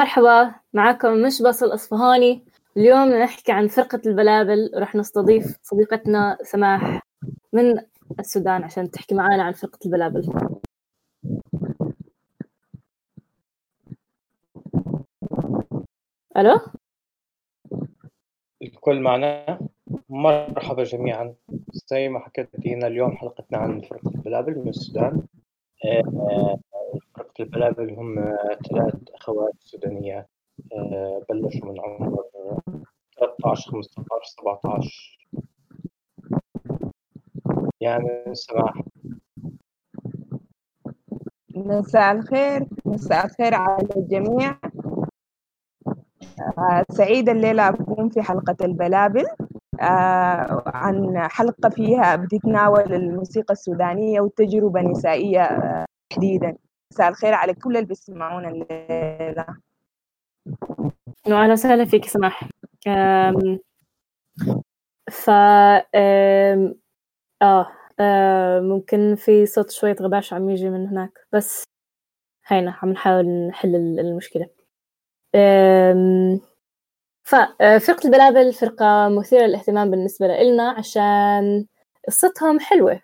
مرحبا معكم مش بس الأصفهاني. اليوم نحكي عن فرقة البلابل ورح نستضيف صديقتنا سماح من السودان عشان تحكي معانا عن فرقة البلابل. ألو؟ الكل معنا؟ مرحبا جميعا. زي ما حكيت لنا اليوم حلقتنا عن فرقة البلابل من السودان. فرقة البلابل هم ثلاث أخوات سودانيات آه، بلشوا من عمر 13 15 17 يعني سماح مساء الخير مساء الخير على الجميع. آه، سعيدة الليلة أكون في حلقة البلابل. عن حلقة فيها بتتناول الموسيقى السودانية والتجربة النسائية آه، تحديدا مساء الخير على كل اللي بيسمعونا الليلة أهلا وسهلا فيك سماح. ف. آه آه، ممكن في صوت شوية غباش عم يجي من هناك بس هينا عم نحاول نحل ال- المشكلة أم، ففرقة البلابل فرقة مثيرة للاهتمام بالنسبة لنا عشان قصتهم حلوة.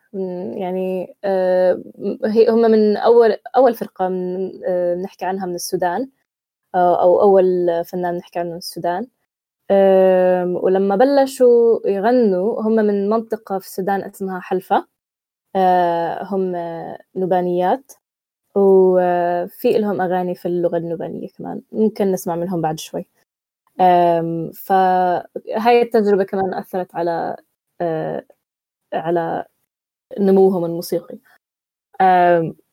يعني آه، هي هم من أول أول فرقة من آه، بنحكي عنها من السودان أو أو أول فنان نحكي عنه من السودان. ولما بلشوا يغنوا هم من منطقة في السودان اسمها حلفة. هم نوبانيات وفي لهم أغاني في اللغة النوبانية كمان. ممكن نسمع منهم بعد شوي. فهاي التجربة كمان أثرت على أه، على نموهم الموسيقي.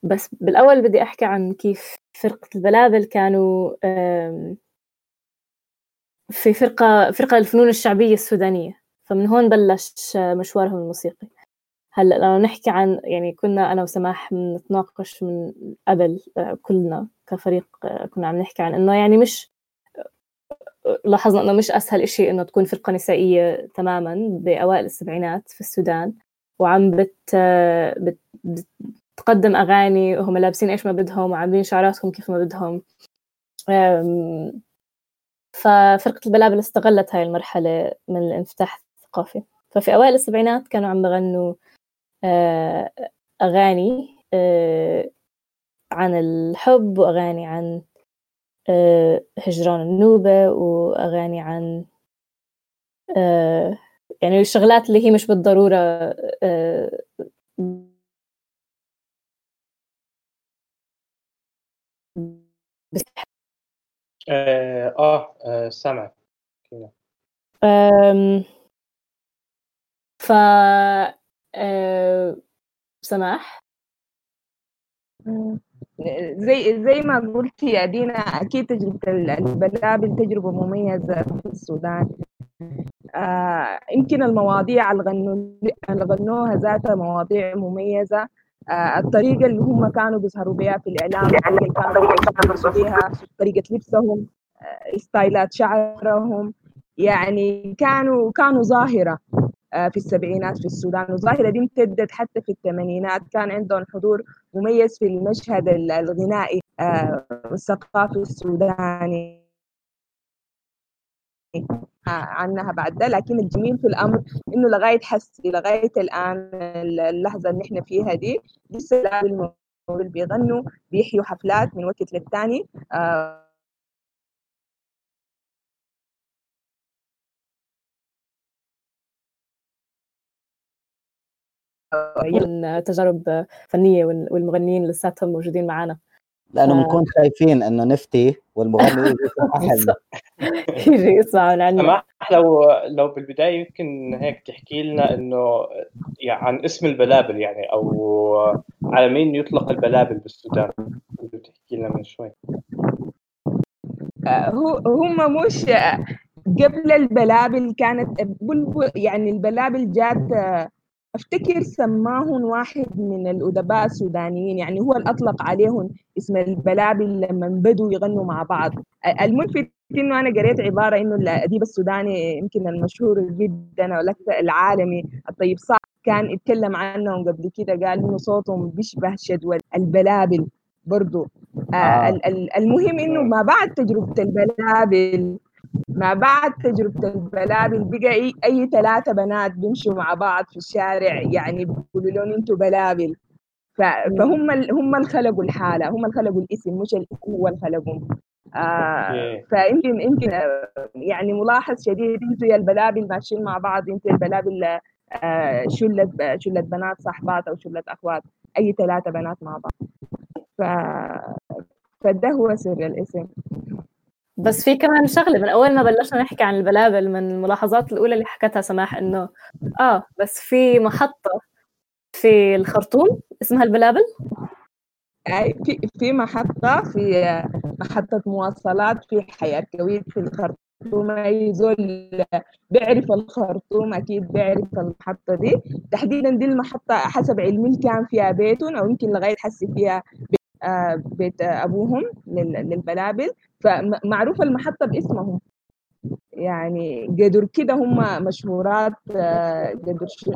بس بالأول بدي أحكي عن كيف فرقة البلابل كانوا في فرقة فرقة الفنون الشعبية السودانية. فمن هون بلش مشوارهم الموسيقي. هلأ لو نحكي عن يعني كنا أنا وسماح بنتناقش من قبل آه، كلنا كفريق آه، كنا عم نحكي عن إنه يعني مش لاحظنا إنه مش أسهل إشي إنه تكون فرقة نسائية تماما بأوائل السبعينات في السودان وعم بت بت بتقدم أغاني وهم لابسين إيش ما بدهم وعاملين شعراتهم كيف ما بدهم. ففرقة البلابل استغلت هاي المرحلة من الانفتاح الثقافي ففي أوائل السبعينات كانوا عم بغنوا أغاني عن الحب وأغاني عن هجران النوبة وأغاني عن آه، يعني الشغلات اللي هي مش بالضرورة آه، بس آه, آه, آه سامع ف أه، سماح. زي زي ما قلت يا دينا أكيد تجربة البلابل تجربة مميزة في السودان. آه يمكن المواضيع اللي غنوها ذاتها مواضيع مميزة. آه الطريقة اللي هم كانوا بيظهروا بها في الطريقة اللي كانوا بيظهروا بها طريقة لبسهم آه ستايلات شعرهم يعني كانوا كانوا ظاهرة. آه في السبعينات في السودان. والظاهرة دي امتدت حتى في الثمانينات. كان عندهم حضور مميز في المشهد الغنائي آه الثقافي السوداني. عنها بعد ده. لكن الجميل في الأمر إنه لغاية حسي لغاية الآن اللحظة اللي إحنا فيها دي لسه بيغنوا بيحيوا حفلات من وقت للتاني. آه من تجارب فنية وال- والمغنيين لساتهم موجودين معنا لأنه آه. بنكون خايفين إنه نفتي والمغني يجي يسمع يسمعوا سماح لو لو بالبداية يمكن هيك تحكي لنا إنه يعني عن اسم البلابل يعني أو على مين يطلق البلابل بالسودان؟ تحكي لنا من شوي. آه، هو هم مش قبل البلابل كانت بلبل يعني البلابل جات أفتكر سماهم واحد من الأدباء السودانيين يعني هو اللي اطلق عليهم اسم البلابل لما بدوا يغنوا مع بعض الملفت إنه أنا قريت عبارة إنه الأديب السوداني يمكن المشهور جدا أو الأكثر العالمي الطيب صالح كان يتكلم عنهم قبل كده قال إنه صوتهم بيشبه شدو البلابل برضو آه. ال- ال- المهم إنه ما بعد تجربة البلابل ما بعد تجربة البلابل بقى أي, أي ثلاثة بنات بيمشوا مع بعض في الشارع يعني بيقولوا لهم أنتوا بلابل فهم هم اللي خلقوا الحالة هم اللي خلقوا الاسم مش الاسم هو اللي خلقهم آه. فيمكن يمكن آه، يعني ملاحظ شديد أنتوا يا البلابل ماشيين مع بعض أنتوا البلابل آه، شلة شلة بنات صاحبات أو شلة أخوات أي ثلاثة بنات مع بعض. ف فده هو سر الاسم. بس في كمان شغلة من أول ما بلشنا نحكي عن البلابل من الملاحظات الأولى اللي حكتها سماح إنه آه بس في محطة في الخرطوم اسمها البلابل. في في محطة في محطة مواصلات في حياة كويت في الخرطوم. أي زول بيعرف الخرطوم أكيد بيعرف المحطة دي. تحديدا دي المحطة حسب علمي كان فيها بيتهم أو يمكن لغاية حسي فيها بيت, آه بيت آه لل- للبلابل. فمعروفة المحطة باسمهم. يعني قدر كده هم مشهورات آه، قدر ش-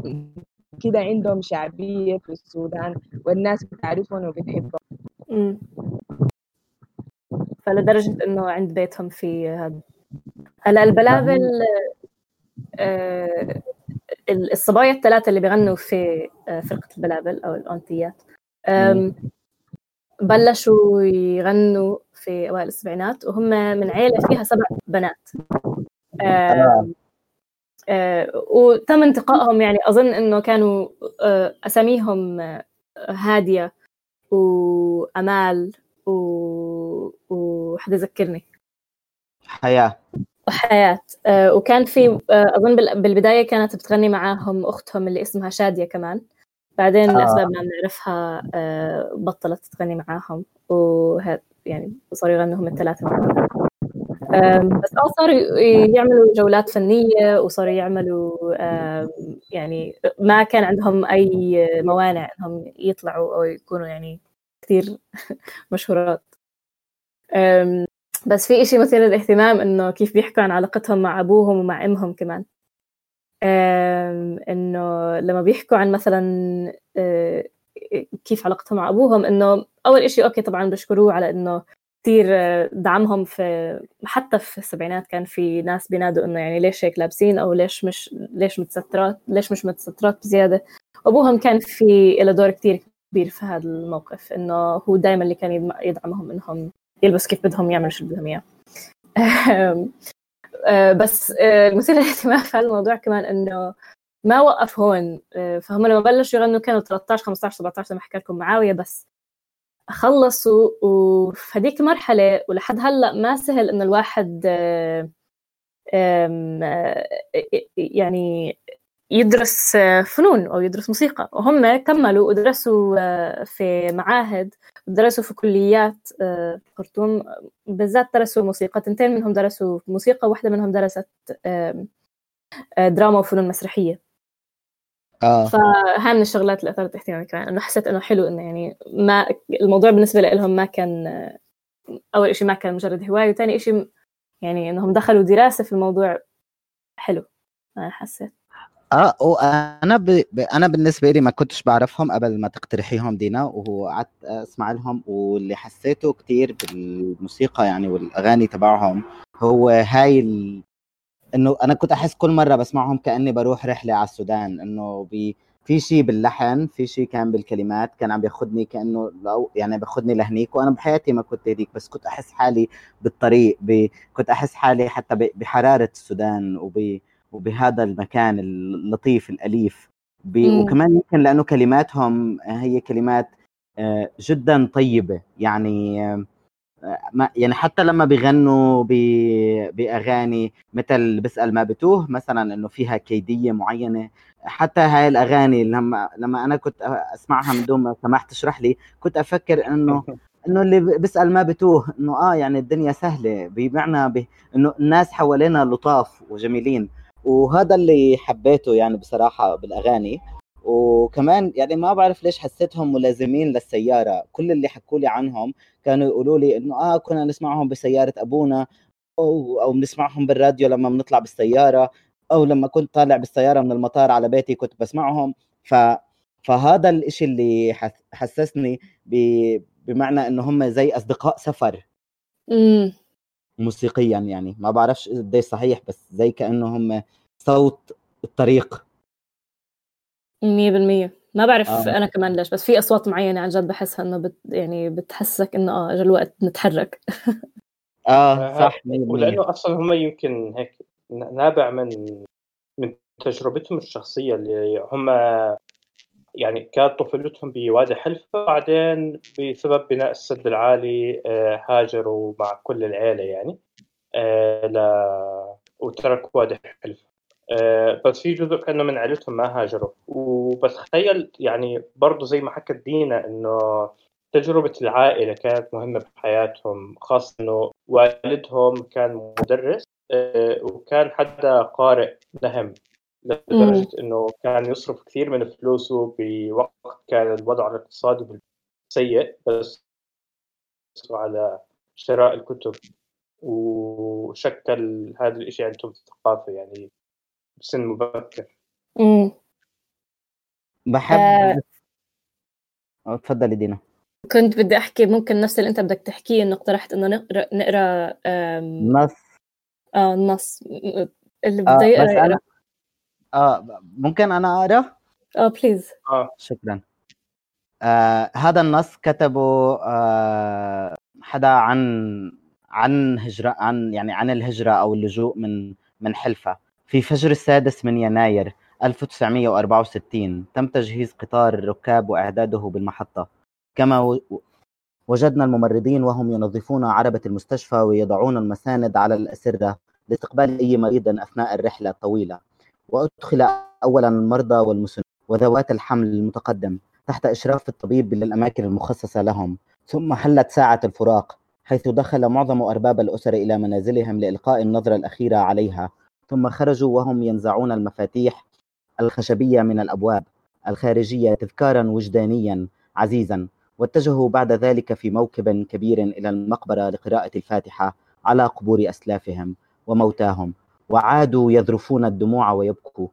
كده عندهم شعبية في السودان والناس بتعرفهم وبتحبهم. فلدرجة إنه عند بيتهم في هذا هلا البلابل آه، ال- الصبايا الثلاثة اللي بيغنوا في آه، فرقة البلابل أو الاونتيات آم، بلشوا يغنوا في أوائل السبعينات وهم من عيلة فيها سبع بنات. آم، آه، وتم انتقائهم يعني أظن إنه كانوا آه، أساميهم آه، هادية وأمال و... وحدا يذكرني؟ حياة. وحياة. آه، وكان في آه، أظن بال- بالبداية كانت بتغني معاهم أختهم اللي اسمها شادية كمان. بعدين آه. لأسباب ما بنعرفها آه، بطلت تغني معاهم وهذا يعني صاروا يغنوا هم الثلاثة مع بعض. آم، بس آه صاروا يعملوا جولات فنية وصاروا يعملوا يعني ما كان عندهم أي موانع إنهم يطلعوا أو يكونوا يعني كثير مشهورات بس في إشي مثير للاهتمام إنه كيف بيحكوا عن علاقتهم مع أبوهم ومع أمهم كمان إنه لما بيحكوا عن مثلا آه، كيف علاقتهم مع أبوهم إنه أول إشي أوكي طبعا بشكروه على إنه كثير آه، دعمهم في حتى في السبعينات كان في ناس بينادوا إنه يعني ليش هيك لابسين أو ليش مش ليش متسترات ليش مش متسترات بزيادة. أبوهم كان في له دور كثير كبير في هذا الموقف إنه هو دائما اللي كان يدعمهم إنهم يلبسوا كيف بدهم يعملوا شو بدهم آه، بس آه، المثير للاهتمام في الموضوع كمان إنه ما وقف هون. آه، فهم لما بلشوا يغنوا كانوا 13 15 17 زي ما حكى لكم معاوية بس خلصوا وفي هذيك المرحله ولحد هلأ ما سهل إنه الواحد آه، آه، يعني يدرس آه، فنون أو يدرس موسيقى. وهم كملوا ودرسوا آه، في معاهد درسوا في كليات آه، خرطوم. بالذات درسوا موسيقى. تنتين منهم درسوا موسيقى واحدة منهم درست آه، دراما وفنون مسرحية. آه. فهاي من الشغلات اللي أثارت اهتمامي كمان. إنه حسيت إنه حلو إنه يعني ما الموضوع بالنسبة لهم ما كان آه، أول إشي ما كان مجرد هواية وثاني إشي يعني إنهم دخلوا دراسة في الموضوع حلو. أنا حسيت. آه وأنا ب... أنا بالنسبة لي ما كنتش بعرفهم قبل ما تقترحيهم دينا وقعدت أسمع لهم واللي حسيته كتير بالموسيقى يعني والأغاني تبعهم هو هاي ال... إنه أنا كنت أحس كل مرة بسمعهم كأني بروح رحلة على السودان إنه بي في شيء باللحن في شيء كان بالكلمات كان عم بياخذني كأنه لو يعني بياخذني لهنيك وأنا بحياتي ما كنت هذيك بس كنت أحس حالي بالطريق ب... كنت أحس حالي حتى ب... بحرارة السودان وب... وبهذا المكان اللطيف الأليف. وكمان يمكن لأنه كلماتهم هي كلمات آه، جدا طيبة يعني آه، ما يعني حتى لما بيغنوا بأغاني مثل بسال ما بتوه مثلا إنه فيها كيدية معينة حتى هاي الأغاني لما لما أنا كنت أسمعها من دون ما سمحت تشرح لي كنت أفكر إنه إنه اللي بيسأل ما بتوه إنه آه يعني الدنيا سهلة بمعنى. إنه الناس حوالينا لطاف وجميلين وهذا اللي حبيته يعني بصراحة بالأغاني. وكمان يعني ما بعرف ليش حسيتهم ملازمين للسيارة. كل اللي حكوا لي عنهم كانوا يقولوا لي إنه آه كنا نسمعهم بسيارة أبونا أو أو بنسمعهم بالراديو لما بنطلع بالسيارة أو لما كنت طالع بالسيارة من المطار على بيتي كنت بسمعهم. ف فهذا الإشي اللي حس- حسسني. بمعنى إنه هم زي أصدقاء سفر. امم موسيقيا يعني. ما بعرفش قديش صحيح بس زي كانه هم صوت الطريق. 100% ما بعرف آه. أنا كمان ليش بس في أصوات معينة عن جد بحسها إنه بت يعني بتحسك إنه آه اجى الوقت نتحرك آه صح 100% ولأنه أصلا هم يمكن هيك نابع من من تجربتهم الشخصية اللي هم يعني كانت طفولتهم بوادي حلفة بعدين بسبب بناء السد العالي آه، هاجروا مع كل العيلة يعني آه، ل... وتركوا وادي حلفة آه، بس في جزء كأنه من عائلتهم ما هاجروا. وبتخيل يعني برضه زي ما حكت دينا إنه تجربة العائلة كانت مهمة بحياتهم خاصة إنه والدهم كان مدرس وكان حدا قارئ لهم. لدرجة إنه كان يصرف كثير من فلوسه بوقت كان الوضع الاقتصادي سيء بس على شراء الكتب. وشكل هذا الإشي عندهم الثقافة يعني بسن مبكر. امم بحب آه. آه، تفضلي دينا. كنت بدي أحكي ممكن نفس اللي أنت بدك تحكيه إنه اقترحت إنه نقرأ نقرأ نص. آه النص. اللي آه بده بس يقرا أنا آه ممكن أنا أقرأ؟ آه بليز آه. شكرا. آه هذا النص كتبه آه حدا عن عن هجرة عن يعني عن الهجرة أو اللجوء من من حلفا في فجر السادس من يناير 1964 تم تجهيز قطار الركاب وإعداده بالمحطة. كما وجدنا الممرضين وهم ينظفون عربة المستشفى ويضعون المساند على الأسرة لاستقبال أي مريض أثناء الرحلة الطويلة. وأدخل أولا المرضى والمسنين وذوات الحمل المتقدم تحت إشراف الطبيب للأماكن المخصصة لهم. ثم حلت ساعة الفراق حيث دخل معظم أرباب الأسر إلى منازلهم لإلقاء النظرة الأخيرة عليها. ثم خرجوا وهم ينزعون المفاتيح الخشبية من الأبواب الخارجية تذكارا وجدانيا عزيزا واتجهوا بعد ذلك في موكب كبير إلى المقبرة لقراءة الفاتحة على قبور أسلافهم وموتاهم. وعادوا يذرفون الدموع ويبكوا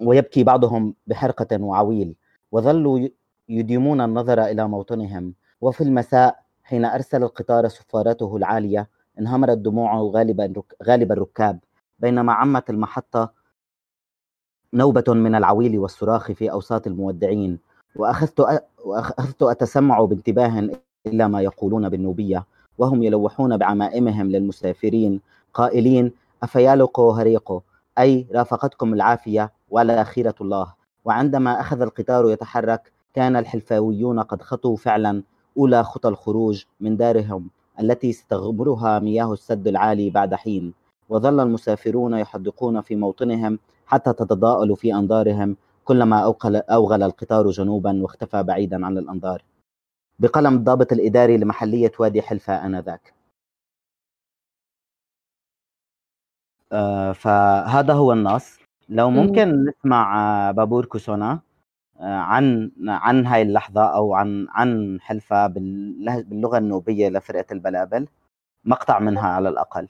ويبكي بعضهم بحرقة وعويل وظلوا يديمون النظر إلى موطنهم وفي المساء حين أرسل القطار سفارته العالية انهمرت دموع غالب الرك- غالب الركاب بينما عمت المحطة نوبة من العويل والصراخ في أوساط المودعين وأخذت. وأخذت أتسمع بانتباه إلى ما يقولون بالنوبية وهم يلوحون بعمائمهم للمسافرين قائلين أفيالقو هريقو أي رافقتكم العافية ولا خيرة الله. وعندما أخذ القطار يتحرك كان الحلفاويون قد خطوا فعلا. أولى خطى الخروج من دارهم التي ستغمرها مياه السد العالي بعد حين. وظل المسافرون يحدقون في موطنهم حتى تتضاءل في أنظارهم كلما أوقل أوغل القطار جنوبا واختفى بعيدا عن الأنظار. بقلم الضابط الإداري لمحلية وادي حلفا آنذاك. فهذا هو النص. لو مم. ممكن نسمع آه، بابور كوسونا آه، عن عن هاي اللحظة أو عن عن حلفا بالله- باللغة النوبية لفرقة البلابل. مقطع منها على الأقل.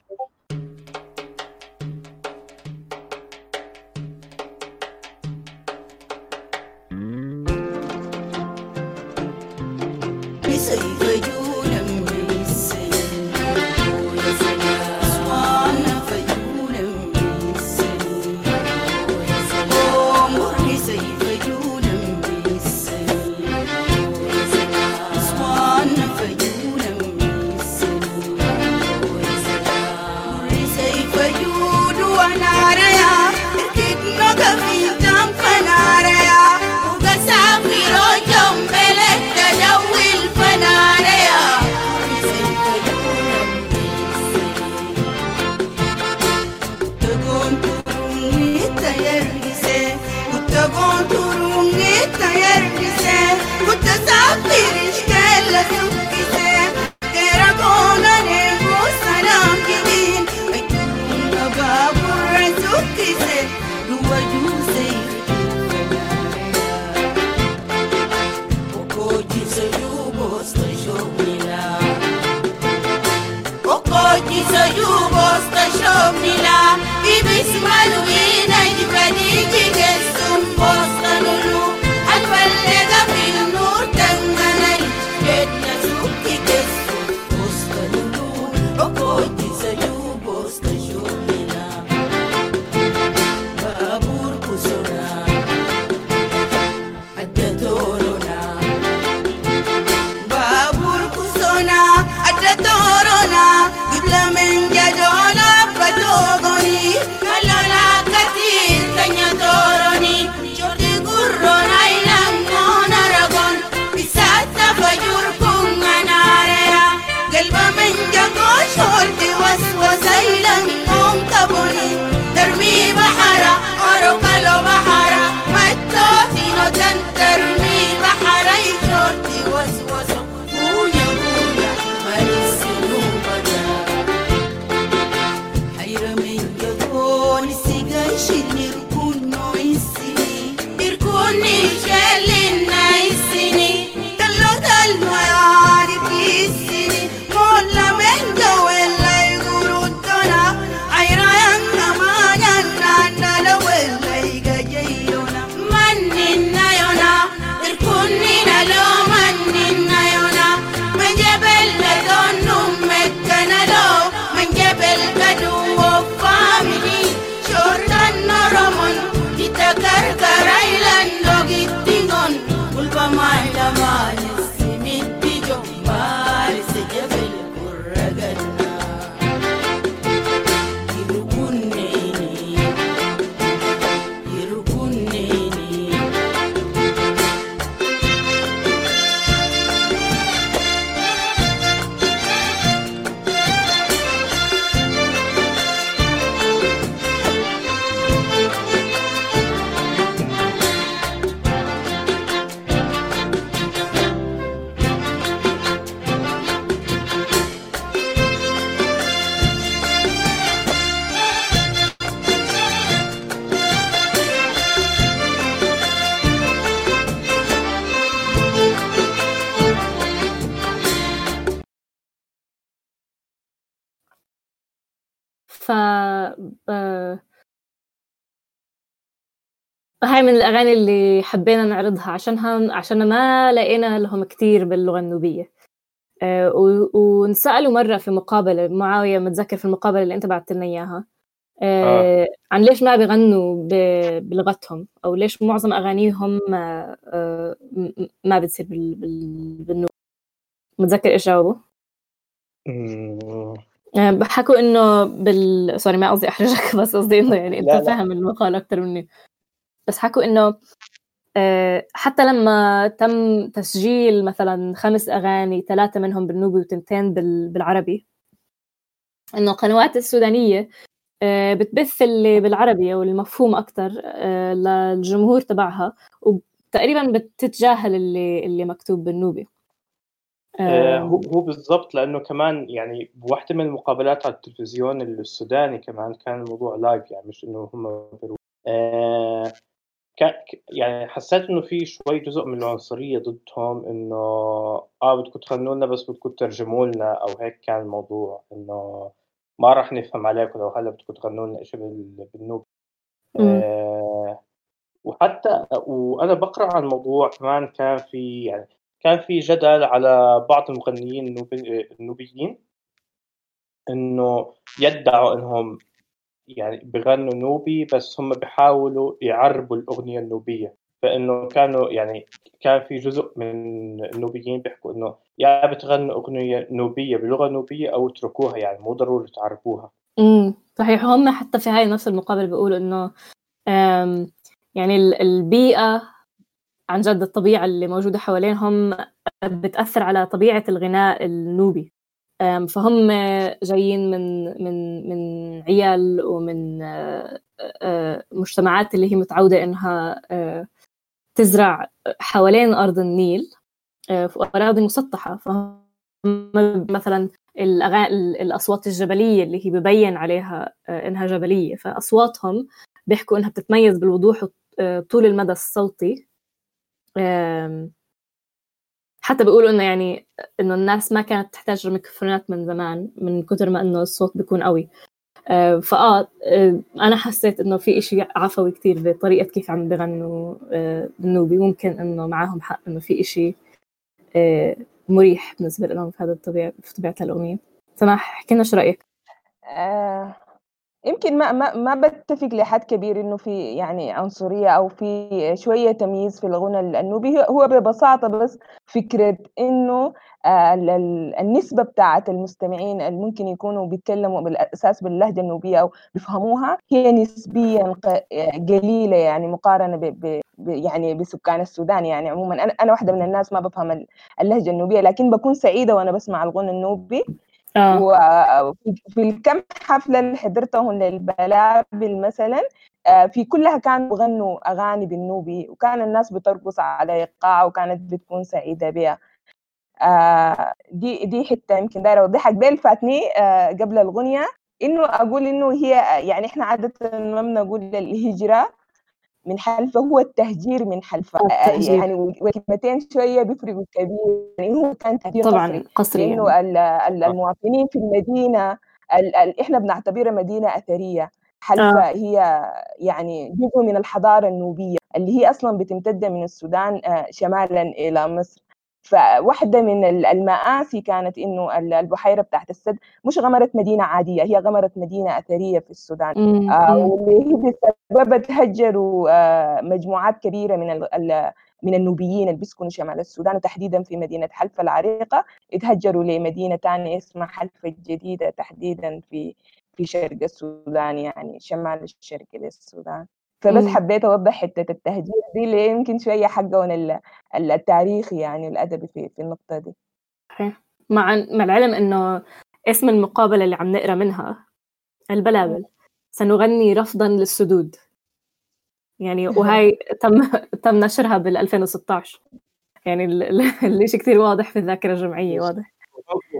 هاي من الأغاني اللي حبينا نعرضها عشانها عشان ما لقينا لهم كتير باللغة النوبية. آه، ونسألوا مرة في مقابلة معاوية متذكر في المقابلة اللي أنت بعثت لنا إياها. آه، عن ليش ما بيغنوا بلغتهم أو ليش معظم أغانيهم آه، آه، م- م- ما بتصير بال- بال- بالنوبي متذكر إيش جاوبوا؟ آه، حكوا إنه بال سوري ما قصدي أحرجك بس قصدي إنه يعني أنت. فاهم المقال أكثر مني بس حكوا إنه آه، حتى لما تم تسجيل مثلا خمس أغاني ثلاثة منهم بالنوبي وتنتين بال- بالعربي إنه القنوات السودانية آه، بتبث اللي بالعربي أو المفهوم أكثر للجمهور تبعها وتقريبا بتتجاهل اللي اللي مكتوب بالنوبي آه، آه، هو هو بالضبط لأنه كمان يعني بواحدة من المقابلات على التلفزيون السوداني كمان كان الموضوع لايف يعني مش إنه هم آه يعني حسيت إنه في شوي جزء من العنصرية ضدهم إنه آه بدكم تغنوا لنا بس بدكم تترجموا لنا أو هيك كان الموضوع إنه ما راح نفهم عليكم لو هلأ بدكم تغنوا لنا شيء بال- بالنوبي مم. آه وحتى وأنا بقرأ عن الموضوع كمان كان في يعني كان في جدل على بعض المغنيين النوبي- النوبيين إنه يدعوا إنهم يعني بغنوا نوبي بس هم بيحاولوا يعربوا الأغنية النوبية. فإنه كانوا يعني كان في جزء من النوبيين بيحكوا إنه يا بتغنوا أغنية نوبية بلغة نوبية أو اتركوها يعني مو ضروري تعربوها. امم صحيح. هم حتى في هاي نفس المقابلة بيقولوا آم، يعني ال- البيئة عن جد الطبيعة اللي موجودة حوالينهم بتأثر على طبيعة الغناء النوبي. فهم جايين من من من عيال ومن مجتمعات اللي هي متعودة إنها تزرع حوالين أرض النيل في أراضي مسطحة. فهم مثلا الأصوات الجبلية اللي هي ببين عليها إنها جبلية. فأصواتهم بيحكوا إنها بتتميز بالوضوح طول المدى الصوتي. حتى بيقولوا إنه يعني إنه الناس ما كانت تحتاج ميكروفونات من زمان من كثر ما إنه الصوت بيكون قوي. آه، فآه آه، أنا حسيت إنه في إشي عفوي كتير بطريقة كيف عم بغنوا آه، النوبي. ممكن إنه معاهم حق إنه في إشي مريح بالنسبة لهم في هذا الطبيعه في طبيعة الأغنية. سماح احكي لنا شو رايك يمكن ما ما ما بتفق لحد كبير إنه في يعني عنصرية أو في شوية تمييز في الغنى النوبي هو ببساطة بس فكرة إنه آه، ال- ال- النسبة بتاعه المستمعين اللي ممكن يكونوا بيتكلموا بالأساس باللهجة النوبية أو بيفهموها هي نسبيا قليلة يعني مقارنة ب يعني بسكان السودان يعني عموما. أنا أنا واحدة من الناس ما بفهم ال- اللهجة النوبية لكن بكون سعيدة وأنا بسمع الغنى النوبي. آه. وفي في الكم حفلة اللي حضرتهم للبلابل مثلا آه، في كلها كانوا بغنوا أغاني بالنوبي وكان الناس بترقص على إيقاع وكانت بتكون سعيدة بها آه، دي دي حتة يمكن دايرة أوضحها قبل فاتني آه، قبل الغنية إنه أقول إنه هي يعني إحنا عادة ما بنقول الهجرة من حلفة هو التهجير من حلفة آه، آه، التهجير. يعني والكلمتين شوية بيفرقوا كبير يعني هو كان تهجير طبعا قصري يعني. لأنه ال- ال- المواطنين في المدينة ال ال إحنا بنعتبرها مدينة أثرية حلفة آه. هي يعني جزء من الحضارة النوبية اللي هي أصلا بتمتد من السودان آه، شمالا إلى مصر فواحدة من ال- المآسي كانت إنه ال- البحيرة بتاعت السد مش غمرت مدينة عادية هي غمرت مدينة أثرية في السودان آه،. واللي هي بسبب تهجروا آه، مجموعات كبيرة من من النوبيين اللي بيسكنوا شمال السودان وتحديدا في مدينة حلفا العريقة اتهجروا لمدينة تانية اسمها حلفا الجديدة تحديدا في في شرق السودان يعني شمال الشرق للسودان فبس مم. حبيت أوضح حتة التهجير دي اللي يمكن شوية ال- ال- التاريخي يعني الأدبي في في النقطة دي. صحيح. مع مع العلم إنه اسم المقابلة اللي عم نقرأ منها البلابل سنغني رفضا للسدود. يعني وهي تم تم نشرها بال 2016 يعني ال- ال- الشيء كثير واضح في الذاكرة الجمعية واضح.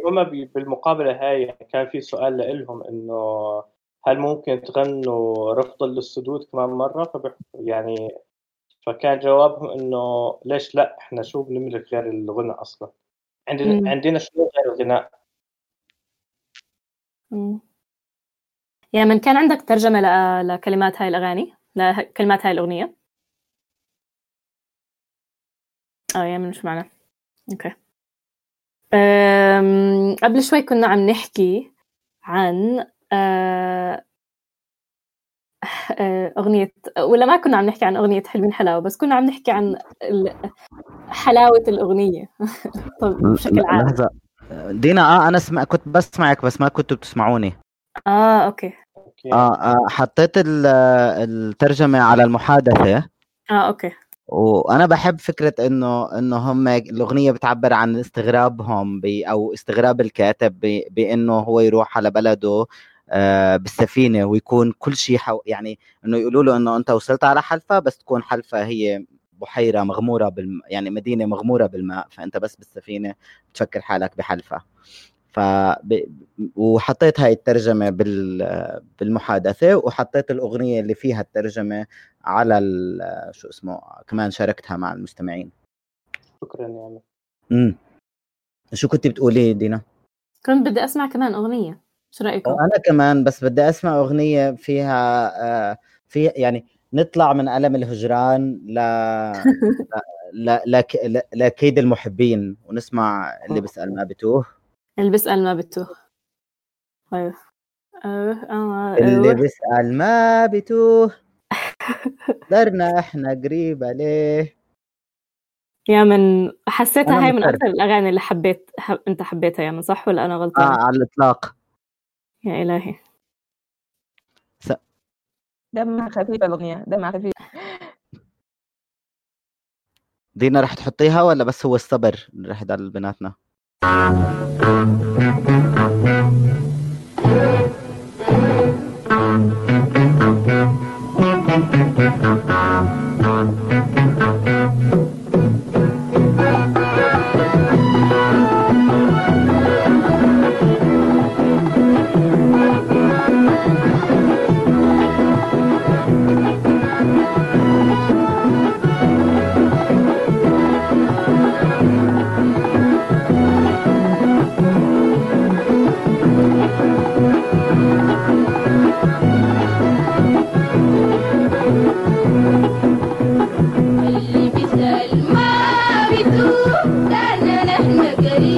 وهم بي- بالمقابلة هاي كان في سؤال لهم إنه هل ممكن تغنوا رفضا للسدود كمان مرة؟ فبح يعني فكان جوابهم إنه ليش لا إحنا شو بنملك غير الغنى أصلا؟ مم. عندنا عندنا شو غير الغناء؟ مم. يا من كان عندك ترجمة ل- لكلمات هاي الأغاني؟ لكلمات هاي الأغنية؟ آه يا من مش معنا. أوكي. أم، قبل شوي كنا عم نحكي عن أغنية ولا ما كنا عم نحكي عن أغنية حلوين حلاوة بس كنا عم نحكي عن حلاوة الأغنية. طب بشكل عام. لحظة. دينا آه أنا سمع كنت بسمعك بس ما كنتوا بتسمعوني. آه okay. okay. آه, آه حطيت ال- الترجمة على المحادثة. آه okay. وأنا بحب فكرة إنه إنه هم الأغنية بتعبر عن استغرابهم ب أو استغراب الكاتب ب- بإنه هو يروح على بلده آه، بالسفينة ويكون كل شيء حو... يعني إنه يقولوا له إنه أنت وصلت على حلفة بس تكون حلفة هي بحيرة مغمورة بالم... يعني مدينة مغمورة بالماء فأنت بس بالسفينة بتفكر حالك بحلفة. ف ب... وحطيت هاي الترجمة بال... بالمحادثة وحطيت الأغنية اللي فيها الترجمة على ال... شو اسمه كمان شاركتها مع المستمعين. شكرا يعني امم شو كنت بتقولي دينا؟ كنت بدي أسمع كمان أغنية. شو رأيكم؟ وأنا كمان بس بدي أسمع أغنية فيها آه في يعني نطلع من ألم الهجران ل ل لك... ل... لكيد المحبين ونسمع اللي بيسأل ما بتوه. اللي بسأل ما بتوه. طيب. آه آه اللي بيسأل ما بتوه. درنا إحنا قريب عليه. يا من حسيتها هاي من مضطر. أكثر الأغاني اللي حبيت حب... أنت حبيتها يا من صح ولا أنا آه غلطانة؟ على الإطلاق. يا إلهي. دمها خفيف الأغنية دمها خفيف. دينا رح تحطيها ولا بس هو الصبر؟ اللي رح يضل بيناتنا. gari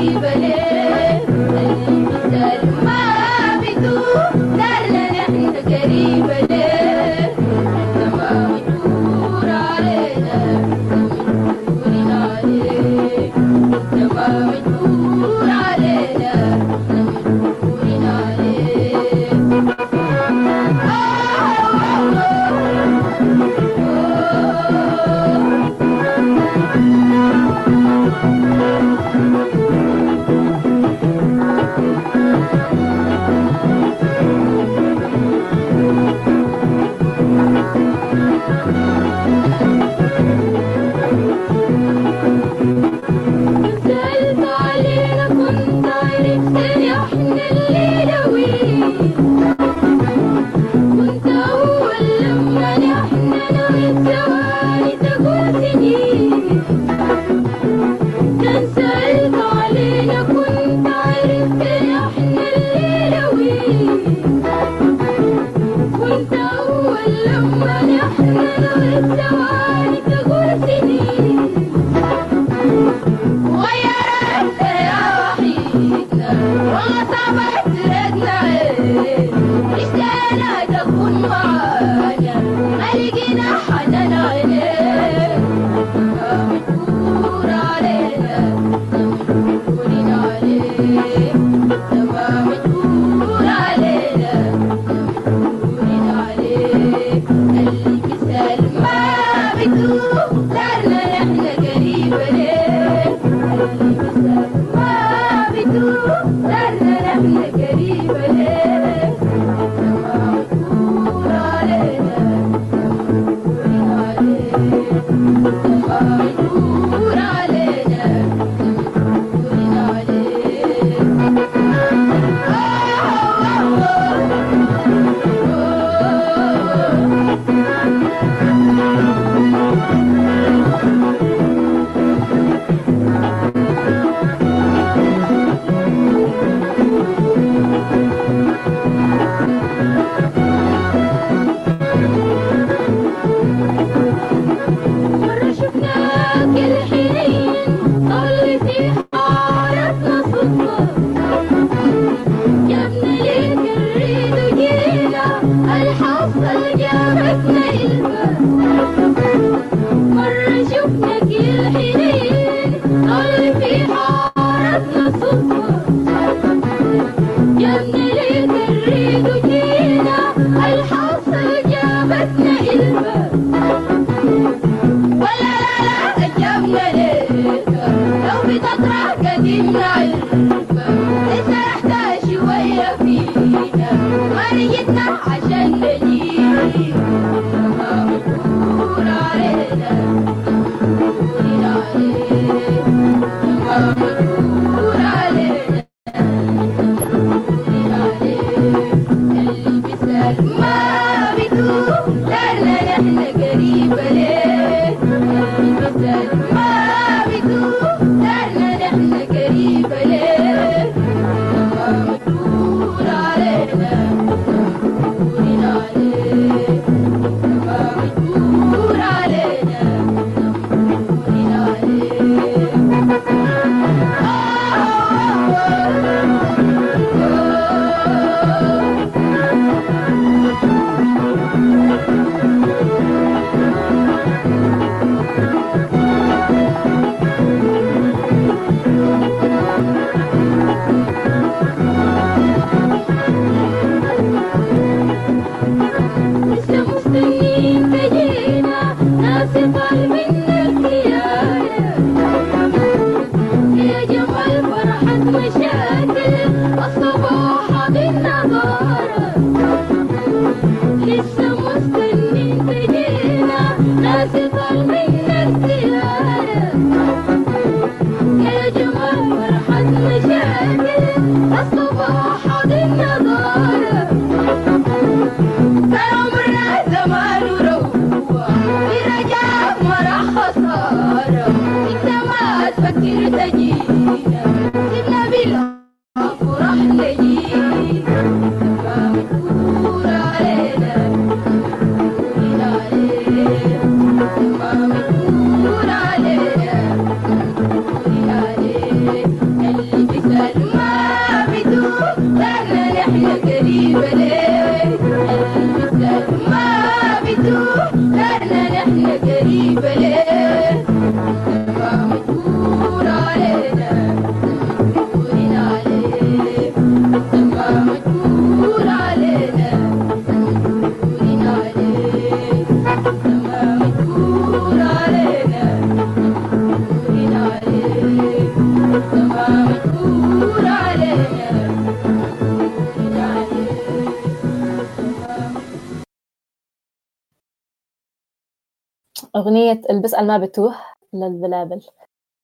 أغنية البسأل ما بتوه للبلابل.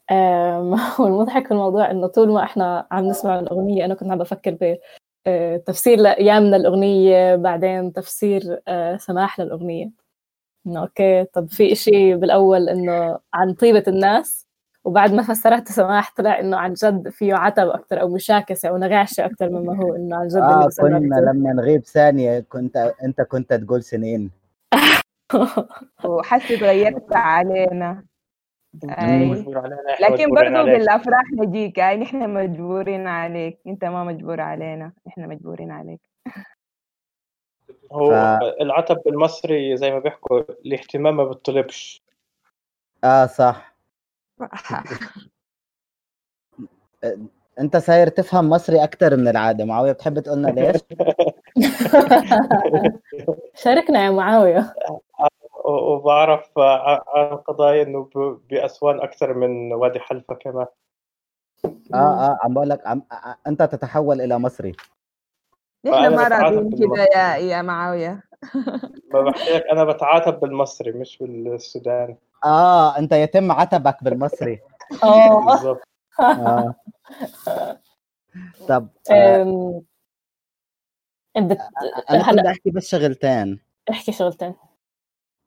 والمضحك في الموضوع إنه طول ما إحنا عم نسمع الأغنية أنا كنت عم بفكر ب آه، تفسير لأيامنا الأغنية بعدين تفسير آه، سماح للأغنية. إنه okay طب في إشي بالأول إنه عن طيبة الناس وبعد ما فسرت سماح طلع إنه عن جد فيه عتب أكتر أو مشاكسة أو نغاشة أكتر مما هو إنه عن جد آه ما كنا. لما نغيب ثانية كنت أنت كنت تقول سنين. وحسي تغيرت علينا. أي. لكن عليك. بالأفراح نجيك. يعني نحن مجبورين عليك. أنت ما مجبور علينا. إحنا مجبورين عليك. هو ف- العتب بالمصري زي ما بيحكوا الاهتمام ما بتطلبش. آه صح. انت صاير تفهم مصري أكثر من العادة. معاوية بتحب تقولنا ليش؟ شاركنا يا معاوية. و- وبعرف عن قضايا إنه بأسوان أكثر من وادي حلفا كمان. آه آه عم بقول لك عم... ع- أنت تتحول إلى مصري. نحن ما راضيين كده بالمصري. يا يا معاوية. ما بحكي لك أنا بتعاتب بالمصري مش بالسوداني. آه أنت يتم عتبك بالمصري. آه. بالضبط آه. طب آه أنا كنت هلا أحكي بس شغلتين. احكي شغلتين.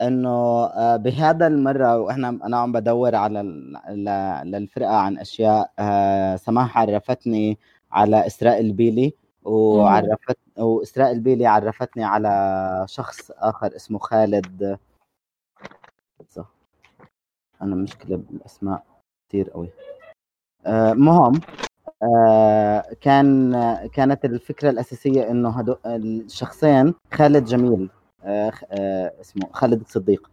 إنه آه، بهذا المرة وإحنا أنا عم بدور على للفرقة عن أشياء آه، سماح عرفتني على إسراء البيلي وعرفت وإسراء البيلي عرفتني على شخص آخر اسمه خالد. صح. أنا مشكلة بالأسماء كثير قوي آه، مهم. آه، كان كانت الفكرة الأساسية إنه هدو الشخصين خالد جميل آه، آه، اسمه خالد الصديق.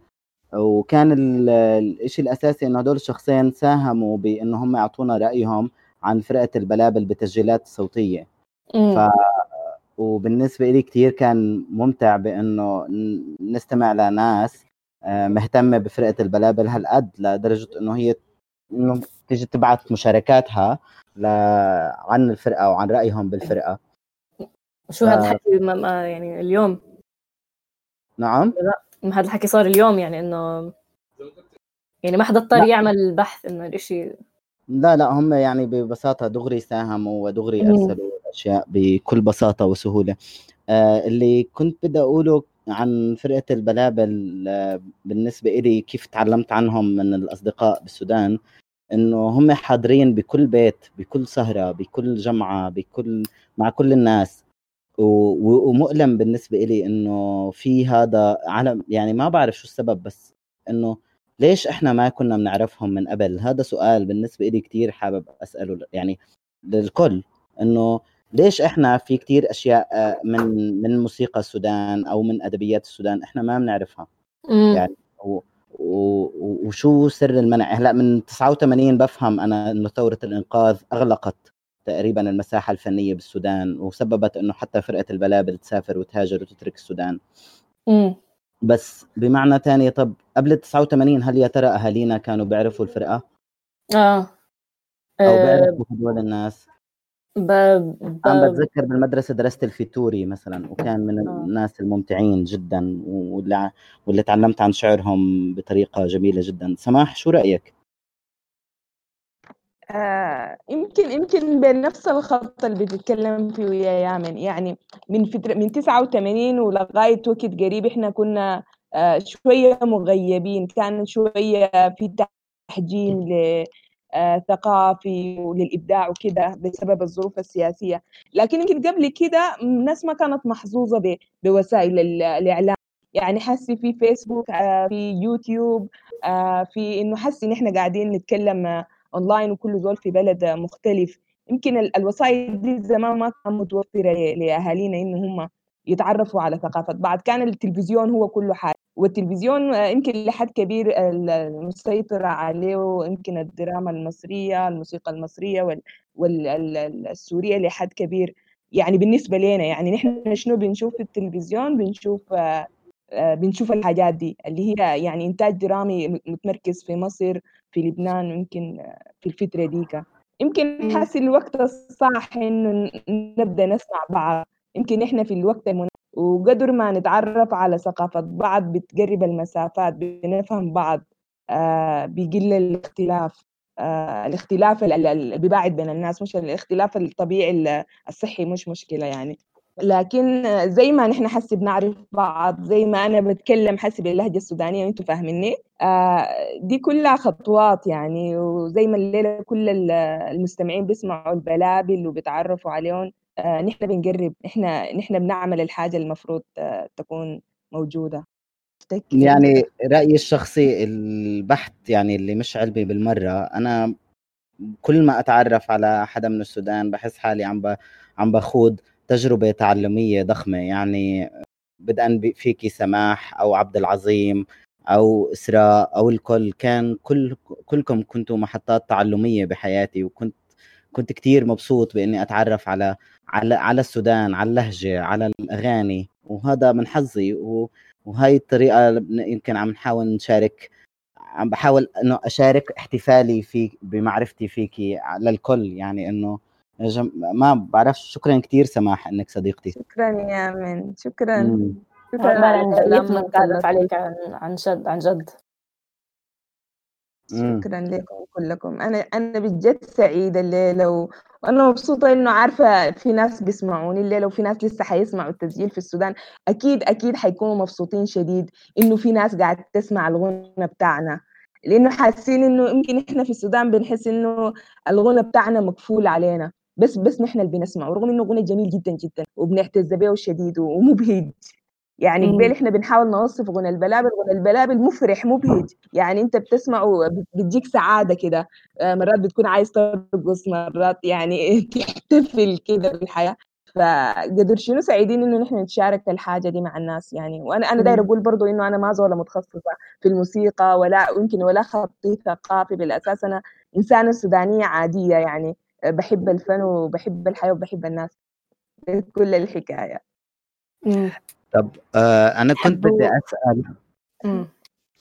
وكان ال- الإشي الأساسي إنه هدول الشخصين ساهموا بإنه هم يعطونا رأيهم عن فرقة البلابل بالتسجيلات الصوتيه أمم. ف وبالنسبة لي كثير كان ممتع بإنه نستمع لناس آه، مهتمة بفرقة البلابل هالقد لدرجة إنه هي تيجي تبعت مشاركاتها ل... عن الفرقة وعن رأيهم بالفرقة شو هذا آه. الحكي ما يعني اليوم نعم ما هذا الحكي صار اليوم يعني إنه يعني ما حدا اضطر لا. يعمل بحث إنه الإشي لا لا هم يعني ببساطة دغري ساهموا ودغري. أرسلوا الأشياء بكل بساطة وسهولة آه اللي كنت بدي أقوله عن فرقة البلابل آه بالنسبة إلي كيف تعلمت عنهم من الأصدقاء بالسودان إنه هم حاضرين بكل بيت بكل سهرة بكل جمعة بكل مع كل الناس. ومؤلم بالنسبة إلي إنه في هذا علم يعني ما بعرف شو السبب بس إنه ليش إحنا ما كنا بنعرفهم من قبل؟ هذا سؤال بالنسبة إلي كتير حابب أسأله يعني للكل إنه ليش إحنا في كتير أشياء آه، من من موسيقى السودان أو من أدبيات السودان إحنا ما بنعرفها. يعني و- و- وشو سر المنع؟ هلأ من 89 بفهم أنا إنه ثورة الإنقاذ أغلقت تقريبا المساحة الفنية بالسودان وسببت إنه حتى فرقة البلابل تسافر وتهاجر وتترك السودان. أمم. بس بمعنى تاني طب قبل 89 هل يا ترى أهالينا كانوا بيعرفوا الفرقة؟ آه. أو آه، بيعرفوا هدول الناس؟ ب... ب... أنا بتذكر بالمدرسة درست الفيتوري مثلا وكان من آه. الناس الممتعين جدا واللي واللي تعلمت عن شعرهم بطريقة جميلة جدا. سماح شو رأيك؟ آه يمكن يمكن بنفس الخط اللي بتتكلم فيه يا يامن. يعني من فترة من 89 ولغاية وقت قريب إحنا كنا آه شوية مغيبين. كان شوية في تحجيم لثقافي وللإبداع وكده بسبب الظروف السياسية. لكن يمكن قبل كده الناس ما كانت محظوظة ب- بوسائل ال- الإعلام. يعني حسي في فيسبوك آه في يوتيوب آه في إنه حسي إن إحنا قاعدين نتكلم آه اونلاين وكل زول في بلد مختلف. يمكن ال- الوسائل دي زمان ما كانت متوفرة لأهالينا ان هم يتعرفوا على ثقافة بعض. كان التلفزيون هو كله حاجة. والتلفزيون آه، يمكن لحد كبير ال- المسيطر عليه يمكن الدراما المصرية الموسيقى المصرية والسوريه لحد كبير. يعني بالنسبة لنا يعني نحن شنو بنشوف في التلفزيون؟ بنشوف آه، آه، بنشوف الحاجات دي اللي هي يعني إنتاج درامي متمركز في مصر في لبنان يمكن في الفترة ديك يمكن. حاسس الوقت الصح إنه نبدأ نسمع بعض. يمكن إحنا في الوقت المناسب وقدر ما نتعرف على ثقافة بعض بتقرب المسافات بنفهم بعض آه بيقل الاختلاف آه الاختلاف ال- ال- اللي بيباعد بين الناس مش الاختلاف الطبيعي ال- الصحي مش مشكلة يعني. لكن زي ما نحن حسي بنعرف بعض زي ما أنا بتكلم حسي باللهجة السودانية وأنتوا فاهميني؟ آه، دي كلها خطوات يعني وزي ما الليلة كل ال- المستمعين بيسمعوا البلابل وبيتعرفوا عليهم نحن بنقرب نحن نحن بنعمل الحاجة المفروض آه، تكون موجودة. أفتكر يعني؟ رأيي الشخصي البحث يعني اللي مش علمي بالمرة أنا كل ما أتعرف على حدا من السودان بحس حالي عم. عم بخوض تجربة تعلمية ضخمة. يعني بدءا فيكي سماح أو عبد العظيم أو إسراء أو الكل. كان كل كلكم كنتوا محطات تعلمية بحياتي وكنت كنت كتير مبسوط بإني أتعرف على على على السودان على اللهجة على الأغاني وهذا من حظي و... وهاي الطريقة بن- يمكن عم نحاول نشارك عم بحاول إنه أشارك احتفالي في بمعرفتي فيكي للكل يعني إنه جم... ما بعرف شكرا كثير سماح إنك صديقتي شكرا يا من شكرا مم. شكرا ما على نتعرف. عليك عن عن جد عن جد مم. شكرا لكم كلكم. أنا أنا بجد سعيدة الليلة و... وأنا مبسوطة إنه عارفة في ناس بيسمعوني الليلة وفي ناس لسه حيسمعوا التسجيل في السودان. أكيد أكيد حيكونوا مبسوطين شديد إنه في ناس قاعد تسمع الغنى بتاعنا. لأنه حاسين إنه يمكن إحنا في السودان بنحس إنه الغنى بتاعنا مقفول علينا. بس بس نحن اللي بنسمعه رغم إنه غنى جميل جدا جدا وبنعتز به شديد ومبهج. يعني. قبل إحنا بنحاول نوصف غنى البلابل غنى البلابل مفرح مبهج يعني أنت بتسمعه بت- بتجيك سعادة كده. آه، مرات بتكون عايز ترقص مرات يعني تحتفل كده بالحياة فقدر شنو سعيدين إنه نحن نتشارك الحاجة دي مع الناس يعني. وأنا أنا دايره مم. أقول برضو إنه أنا ما زوله متخصصة في الموسيقى ولا يمكن ولا خطي ثقافي. بالأساس أنا إنسانة سودانية عادية يعني. آه، بحب الفن وبحب الحياة وبحب الناس. كل الحكاية. مم. طب آه أنا كنت بدي أسأل.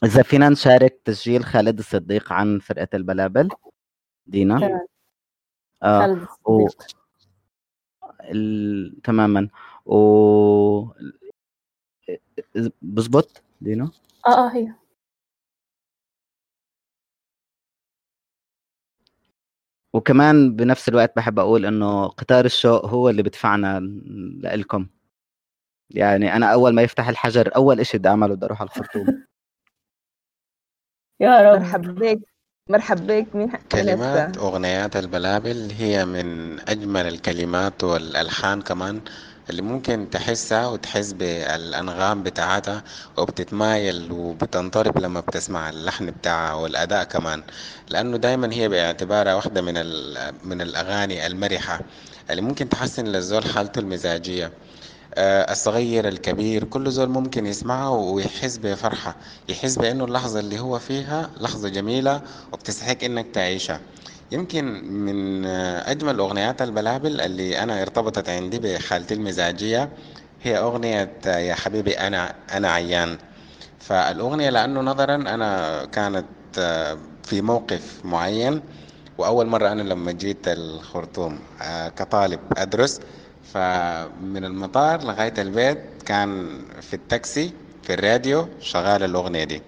إذا فينا نشارك تسجيل خالد الصديق عن فرقة البلابل؟ دينا؟ خالد و... ال... تماما. و بزبط؟ دينا؟ آه آه هي. وكمان بنفس الوقت بحب أقول إنه قطار الشوق هو اللي بدفعنا لإلكم. يعني أنا أول ما يفتح الحجر أول إشي بدي أعمله بدي أروح على الخرطوم. يا رب. مرحب بك. مرحب بك. من كلمات هسه أغنيات البلابل هي من أجمل الكلمات والألحان كمان اللي ممكن تحسها وتحس بالأنغام بتاعتها وبتتمايل وبتنطرب لما بتسمع اللحن بتاعها والأداء كمان. لأنه دايما هي باعتبارها واحدة من ال- من الأغاني المرحة اللي ممكن تحسن للزول حالته المزاجية. آه، الصغير الكبير كل زول ممكن يسمعها ويحس بفرحة يحس بأنه اللحظة اللي هو فيها لحظة جميلة وبتستحق إنك تعيشها. يمكن من آه، أجمل أغنيات البلابل اللي أنا ارتبطت عندي بحالتي المزاجية هي أغنية آه، يا حبيبي أنا أنا عيان. فالأغنية لأنه نظرا أنا كانت آه، في موقف معين وأول مرة أنا لما جيت الخرطوم آه، كطالب أدرس فمن المطار لغاية البيت كان في التاكسي في الراديو شغال الأغنية دي.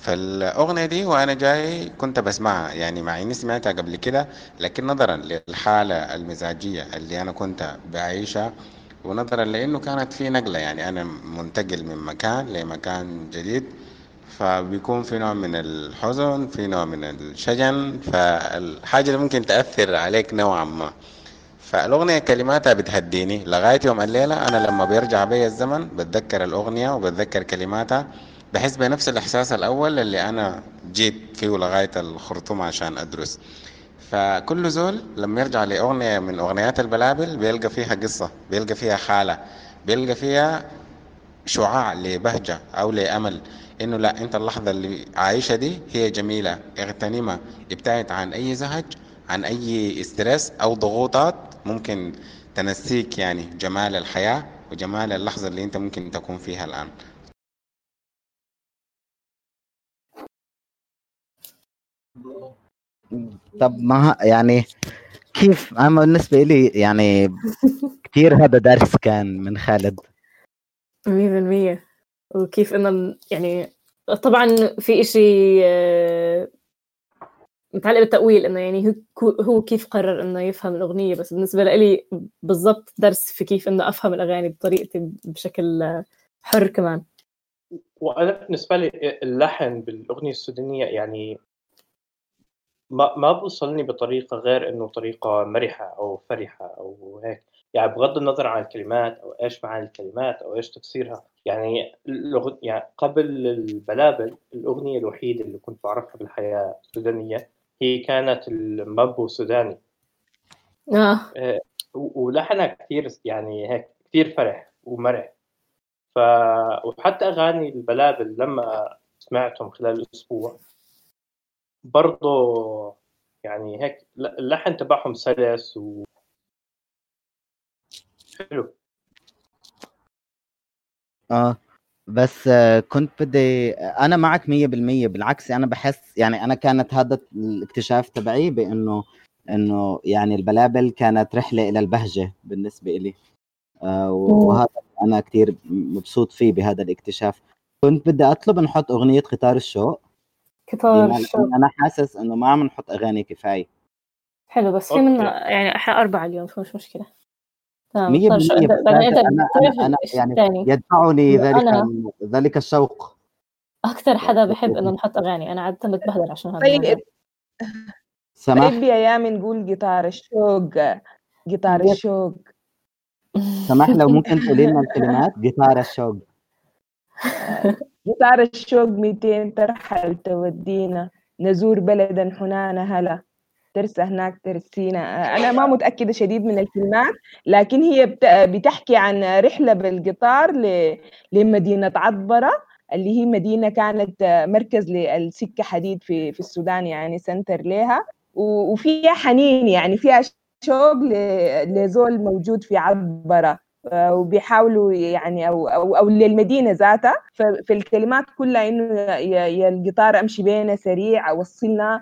فالأغنية دي وأنا جاي كنت بسمعها يعني مع إني سمعتها قبل كده لكن نظرا للحالة المزاجية اللي أنا كنت بعيشها ونظرا لأنه كانت في نقلة يعني أنا منتقل من مكان لمكان جديد فبيكون في نوع من الحزن في نوع من الشجن فالحاجة اللي ممكن تأثر عليك نوعا ما. فالأغنية كلماتها بتهديني. لغاية يوم الليلة أنا لما بيرجع بي الزمن بتذكر الأغنية وبتذكر كلماتها. بحس بنفس الإحساس الأول اللي أنا جيت فيه لغاية الخرطوم عشان أدرس. فكل زول لما يرجع لأغنية من أغنيات البلابل بيلقى فيها قصة بيلقى فيها حالة بيلقى فيها شعاع لبهجة أو لأمل. إنه لا أنت اللحظة اللي عايشها دي هي جميلة اغتنمها ابتعد عن أي زهج عن أي استرس أو ضغوطات ممكن تنسيك يعني جمال الحياة وجمال اللحظة اللي أنت ممكن تكون فيها الآن. طب ما يعني كيف؟ أنا بالنسبة لي يعني كثير هذا درس كان من خالد. مية بالمية. وكيف إنه يعني طبعا في إشي آه، متعلق بالتأويل إنه يعني هو كيف قرر إنه يفهم الأغنية بس بالنسبة لي بالضبط درس في كيف إنه أفهم الأغاني بطريقتي بشكل حر كمان وأنا بالنسبة لي اللحن بالأغنية السودانية يعني ما ما بوصلني بطريقة غير إنه طريقة مرحة أو فرحة أو هيك يعني بغض النظر عن الكلمات أو إيش معاني الكلمات أو إيش تفسيرها يعني. يعني قبل البلابل الأغنية الوحيدة اللي كنت بعرفها بالحياة السودانية هي كانت المامبو السوداني. آه. و- ولحنها كثير يعني هيك كثير فرح ومرح. ف وحتى أغاني البلابل لما سمعتهم خلال الأسبوع برضه يعني هيك ل- اللحن تبعهم سلس و حلو. آه. بس آه، كنت بدي أنا معك 100% بالعكس أنا بحس يعني أنا كانت هذا الاكتشاف تبعي بإنه إنه يعني البلابل كانت رحلة إلى البهجة بالنسبة لي آه، وهذا أنا كثير مبسوط فيه بهذا الاكتشاف. كنت بدي أطلب نحط أغنية قطار الشوق. قطار الشوق إنه أنا حاسس إنه ما عم نحط أغاني كفاية. حلو بس في. منا يعني إحنا أربعة اليوم فمش مشكلة. تمام 100% طيب بعدين أنت أنا أنا أنا الشيء يعني الثاني يدفعني ذلك أنا ذلك الشوق. أكثر حدا بحب إنه نحط أغاني أنا عادة بتبهدل عشان هذا طيب سمح طيب يا يامن نقول قطار الشوق قطار قط- الشوق. سمح لو ممكن تقولي لنا الكلمات. قطار الشوق. قطار الشوق 200 ترحل تودينا نزور بلدا حنانا هلا. ترسى هناك ترسينا أنا ما متأكدة شديد من الكلمات لكن هي بت- بتحكي عن رحلة بالقطار ل- لمدينة عطبرة اللي هي مدينة كانت مركز للسكة حديد في في السودان يعني سنتر لها وفيها حنين يعني فيها شوق لزول موجود في عطبرة. آه، وبيحاولوا يعني أو أو أو للمدينة ذاتها. ففي الكلمات كلها إنه يا القطار أمشي بينا سريع أوصلنا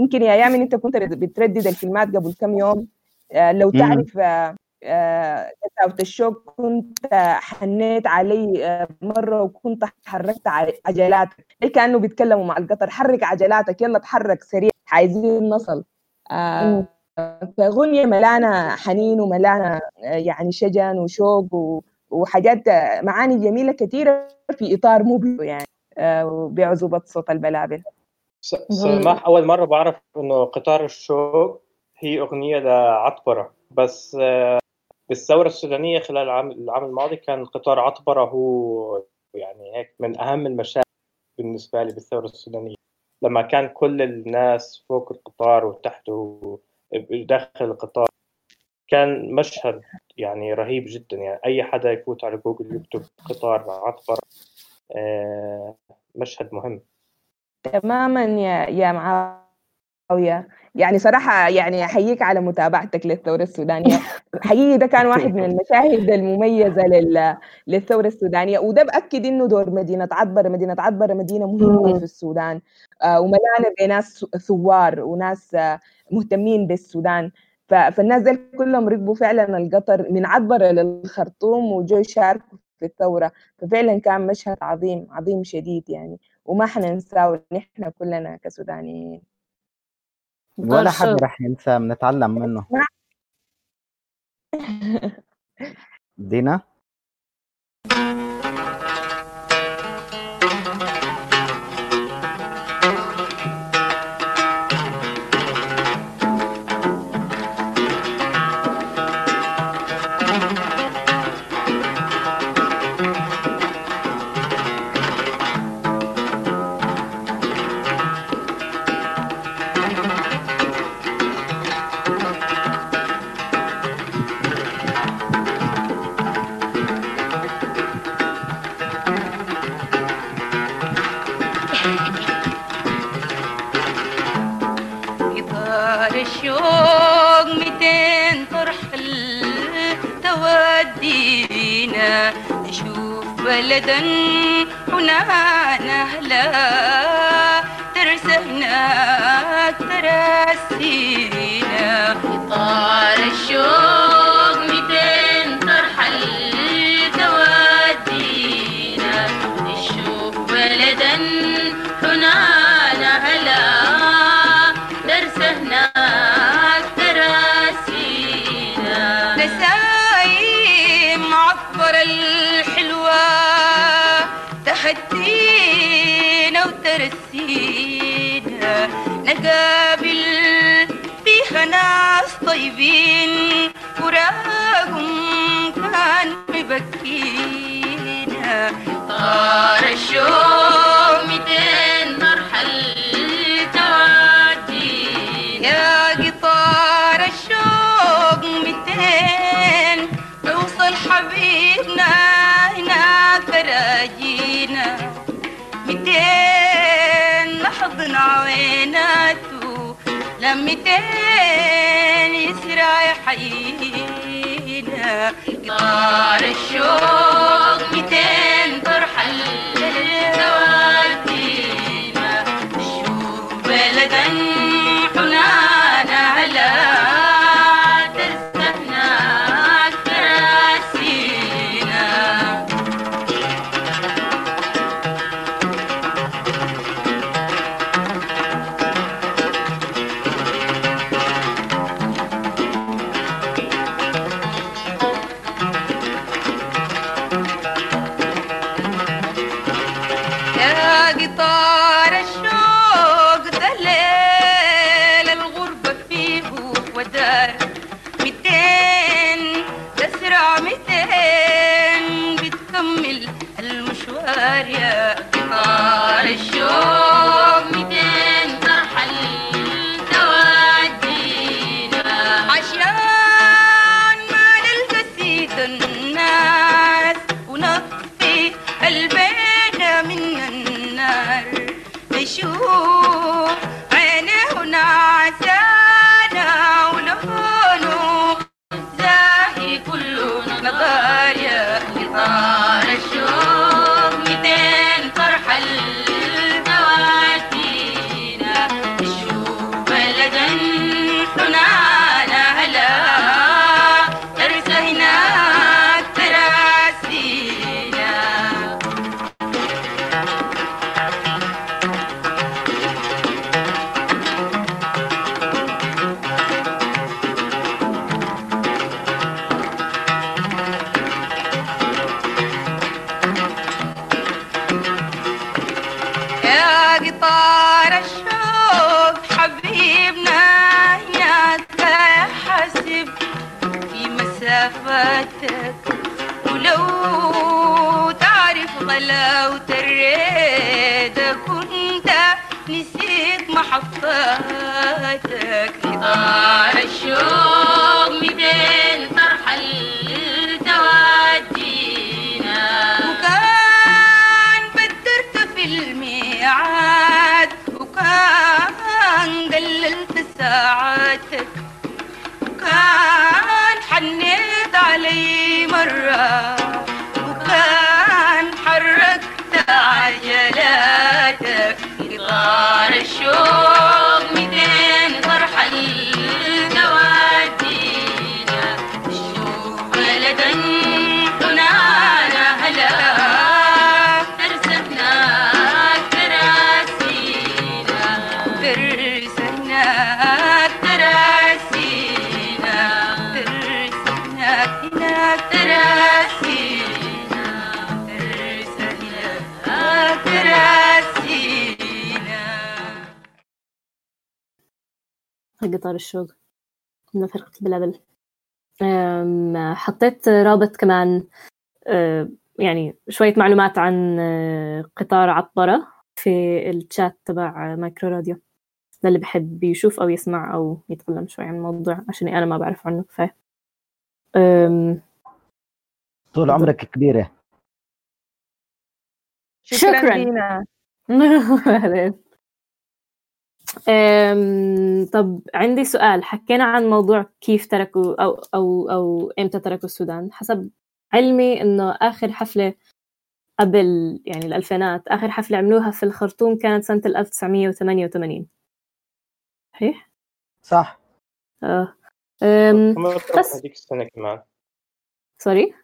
يمكن يا يامن انت كنت بتردد الكلمات قبل كم يوم. آه، لو. تعرف آه، آه، قساوة الشوق كنت حنيت علي آه، مرة وكنت حركت عجلاتك. زي كأنه بيتكلموا مع القطر. حرك عجلاتك يلا تحرك سريع. عايزين نصل. آه، فأغنية ملانة حنين وملانة آه، يعني شجن وشوق وحاجات آه، معاني جميلة كثيرة في إطار مبهر يعني آه، بعزوبة صوت البلابل. سماح أول مرة بعرف إنه قطار الشوق هي أغنية لعطبرة. بس آه، بالثورة السودانية خلال العام العام الماضي كان قطار عطبرة هو يعني هيك من أهم المشاهد بالنسبة لي بالثورة السودانية. لما كان كل الناس فوق القطار وتحته داخل القطار كان مشهد يعني رهيب جدا. يعني أي حدا يفوت على جوجل يكتب قطار عطبرة آه، مشهد مهم. تماما يا يا معاوية. يعني صراحة يعني أحييك على متابعتك للثورة السودانية. حقيقي ده كان واحد من المشاهد المميزة لل... للثورة السودانية. وده بأكد إنه دور مدينة عطبرة مدينة عطبرة مدينة مهمة. في السودان. آه وملانة بناس ثوار وناس آه مهتمين بالسودان. ف... فالناس دي كلهم ركبوا فعلا القطر من عطبرة للخرطوم وجو يشاركوا في الثورة. ففعلا كان مشهد عظيم عظيم شديد يعني. وما حننساه نحن كلنا كسودانيين. ولا حد الشوق. رح ينسى بنتعلم منه. دينا؟ نشوف بلدا هناك طيبين وراهم كان مبكينا. طار الشوق لميتين يسرع يحيينا قطار الشوق ميتين يا قطار الشوق من فرقة البلابل أم، حطيت رابط كمان أه، يعني شوية معلومات عن أه، قطار عطبرة في الشات تبع مايكرو راديو. للي بحب يشوف أو يسمع أو يتعلم شوي عن الموضوع عشان أنا ما بعرف عنه كفاية أم، طول عمرك كبيرة. شكرا, شكراً. طب عندي سؤال. حكينا عن موضوع كيف تركوا أو أو أو إمتى تركوا السودان. حسب علمي إنه آخر حفلة قبل يعني الألفينات آخر حفلة عملوها في الخرطوم كانت سنة 1988 صحيح؟ صح. آه. بس بهذيك السنة كمان. سوري؟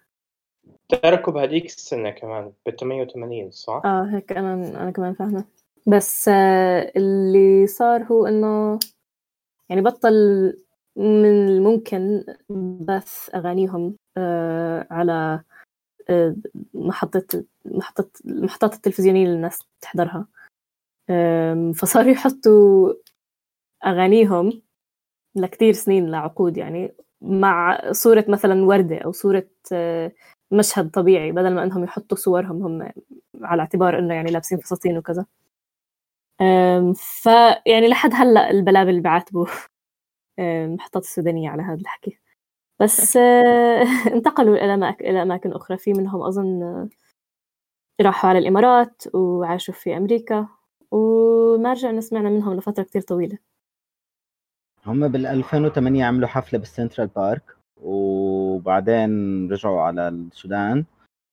تركوا بهذيك السنة كمان ب 88 صح؟ آه هيك أنا أنا كمان فاهمة. بس آه، اللي صار هو إنه يعني بطل من الممكن بث أغانيهم آه، على آه، محطة محطة المحطات التلفزيونية اللي الناس تحضرها. فصاروا يحطوا أغانيهم لكتير سنين لعقود يعني مع صورة مثلا وردة أو صورة مشهد طبيعي بدل ما إنهم يحطوا صورهم هم على اعتبار إنه يعني لابسين فساتين وكذا. فيعني لحد هلأ البلابل بعاتبوا أم، المحطات السودانية على هذا الحكي. بس آه، انتقلوا إلى إلى أماكن أخرى. في منهم أظن آه، راحوا على الإمارات وعاشوا في أمريكا. وما رجعنا سمعنا منهم لفترة كتير طويلة. هم بال 2008 عملوا حفلة بالسنترال بارك وبعدين رجعوا على السودان.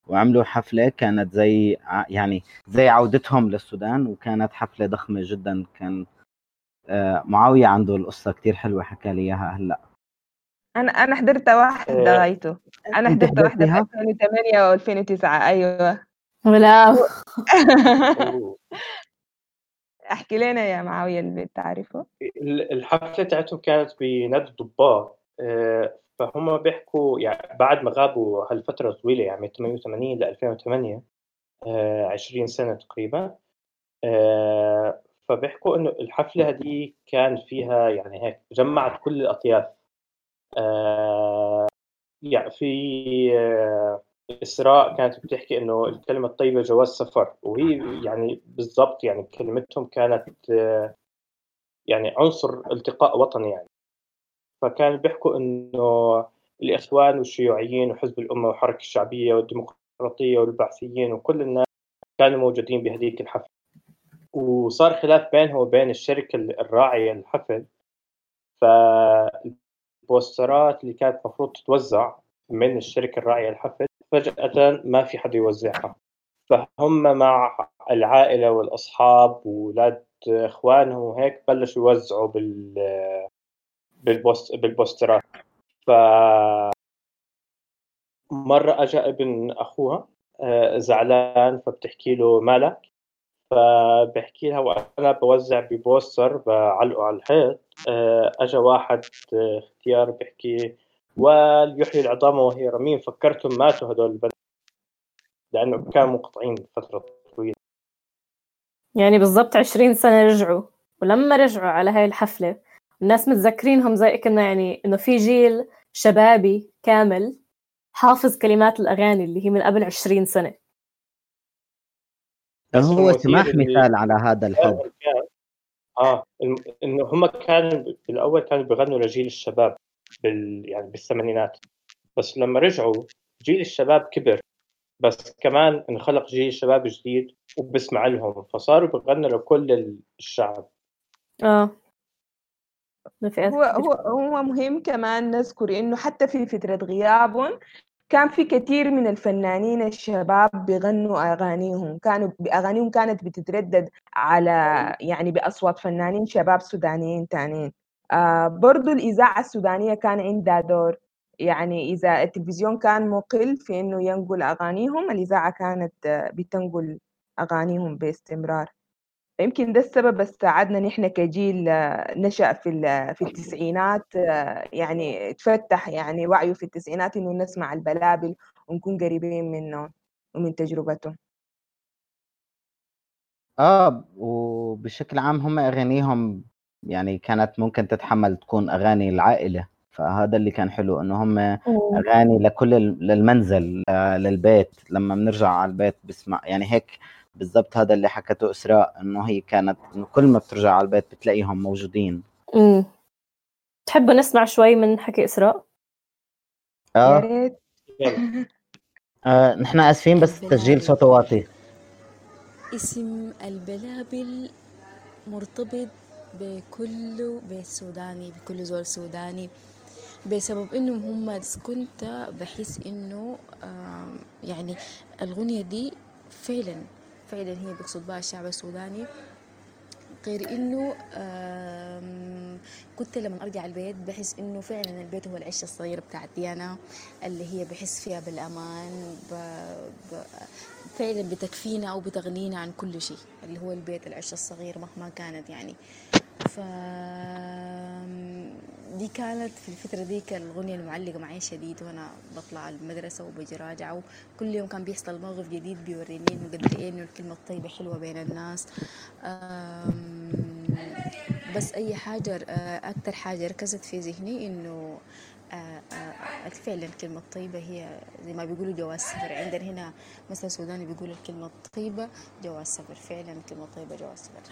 وعملوا حفلة كانت زي يعني زي عودتهم للسودان وكانت حفلة ضخمة جدا. كان آه، معاوية عنده القصة كتير حلوة حكى لي إياها هلأ. أنا أنا حضرت واحدة آه. غايته أنا حضرت واحدة في حضرتيها؟ 2008 و 2009 أيوه. ولا. احكي لنا يا معاوية اللي تعرفه؟ ال- الحفلة تاعتهم كانت بنادي الضباط. آه، فهم بيحكوا يعني بعد ما غابوا هالفترة طويلة يعني من 88 ل 2008 آه، 20 سنة تقريبا آه، فبيحكوا إنه الحفلة هذه كان فيها يعني هيك جمعت كل الأطياف آه، يعني في آه، إسراء كانت بتحكي إنه الكلمة الطيبة جواز سفر وهي يعني بالضبط يعني كلمتهم كانت آه، يعني عنصر التقاء وطني يعني. فكانوا بيحكوا إنه الإخوان والشيوعيين وحزب الأمة والحركة الشعبية والديمقراطية والبعثيين وكل الناس كانوا موجودين بهذيك الحفله وصار خلاف بينهم وبين الشركة الراعية للحفل. فالبوسترات اللي كانت المفروض تتوزع من الشركة الراعية للحفل فجأة ما في حدا يوزعها. فهم مع العائلة والأصحاب واولاد إخوانهم وهيك بلشوا يوزعوا بال بالبوست بالبوسترات ف مرة أجا ابن أخوها آه، زعلان فبتحكي له مالك. فبحكي لها وأنا بوزع ببوستر بعلقه على الحيط. آه، أجا واحد آه، اختيار بحكي وليحيي العظام وهي رميم. فكرتهم ماتوا هدول البنات لأنه كانوا منقطعين فترة طويلة. يعني بالضبط 20 سنة رجعوا ولما رجعوا على هاي الحفلة الناس متذكرينهم زي كنا يعني إنه في جيل شبابي كامل حافظ كلمات الأغاني اللي هي من قبل 20 سنة. بس هو سماح مثال على هذا الحب. آه إنه هم كانوا بالاول كانوا بيغنوا لجيل الشباب بال يعني بالثمانينات. بس لما رجعوا جيل الشباب كبر بس كمان انخلق جيل شباب جديد وبسمع لهم فصاروا بيغنوا لكل الشعب. فئات هو. هو هو مهم كمان نذكر إنه حتى في فترة غيابهم كان في كثير من الفنانين الشباب بيغنوا أغانيهم كانوا أغانيهم كانت بتتردد على يعني بأصوات فنانين شباب سودانيين تانيين. آه برضو الإذاعة السودانية كان عندها دور. يعني إذا التلفزيون كان مقل في إنه ينقل أغانيهم الإذاعة كانت آه، بتنقل أغانيهم باستمرار. يمكن ده السبب بس ساعدنا نحن كجيل آه، نشأ في ال- في التسعينات آه، يعني تفتح يعني وعيه في التسعينات إنه نسمع البلابل ونكون قريبين منه ومن تجربته. آه وبشكل عام هم أغانيهم يعني كانت ممكن تتحمل تكون أغاني العائلة فهذا اللي كان حلو إنه هم أغاني لكل ال- للمنزل للبيت. لما بنرجع على البيت بسمع يعني هيك بالضبط هذا اللي حكته إسراء إنه هي كانت إنه كل ما بترجع على البيت بتلاقيهم موجودين أمم. تحبوا نسمع شوي من حكي إسراء؟ يا آه. آه نحن آسفين بس تسجيل صوته واطي اسم البلابل مرتبط بكل بيت سوداني بكل زول سوداني بسبب انهم هم كنت بحس إنه يعني الغنية دي فعلا فعلا هي بيقصد بها الشعب السوداني غير إنه كنت لما أرجع البيت بحس إنه فعلا البيت هو العش الصغير بتاعت ديانا اللي هي بحس فيها بالأمان ب... ب... فعلا بتكفينا أو بتغنينا عن كل شيء اللي هو البيت العش الصغير مهما كانت يعني. ف دي كانت في الفترة دي كان الأغنية المعلقة معي شديد وأنا بطلع المدرسة وبجي راجعة وكل يوم كان بيحصل موقف جديد بيوريني إنه قد إيه إنه الكلمة الطيبة حلوة بين الناس. بس أي حاجة آه، أكتر حاجة ركزت في ذهني إنه آه، آه، فعلا الكلمة الطيبة هي زي ما بيقولوا جواز سفر عندنا هنا مثلا سوداني بيقولوا الكلمة الطيبة جواز سفر فعلا الكلمة الطيبة جواز سفر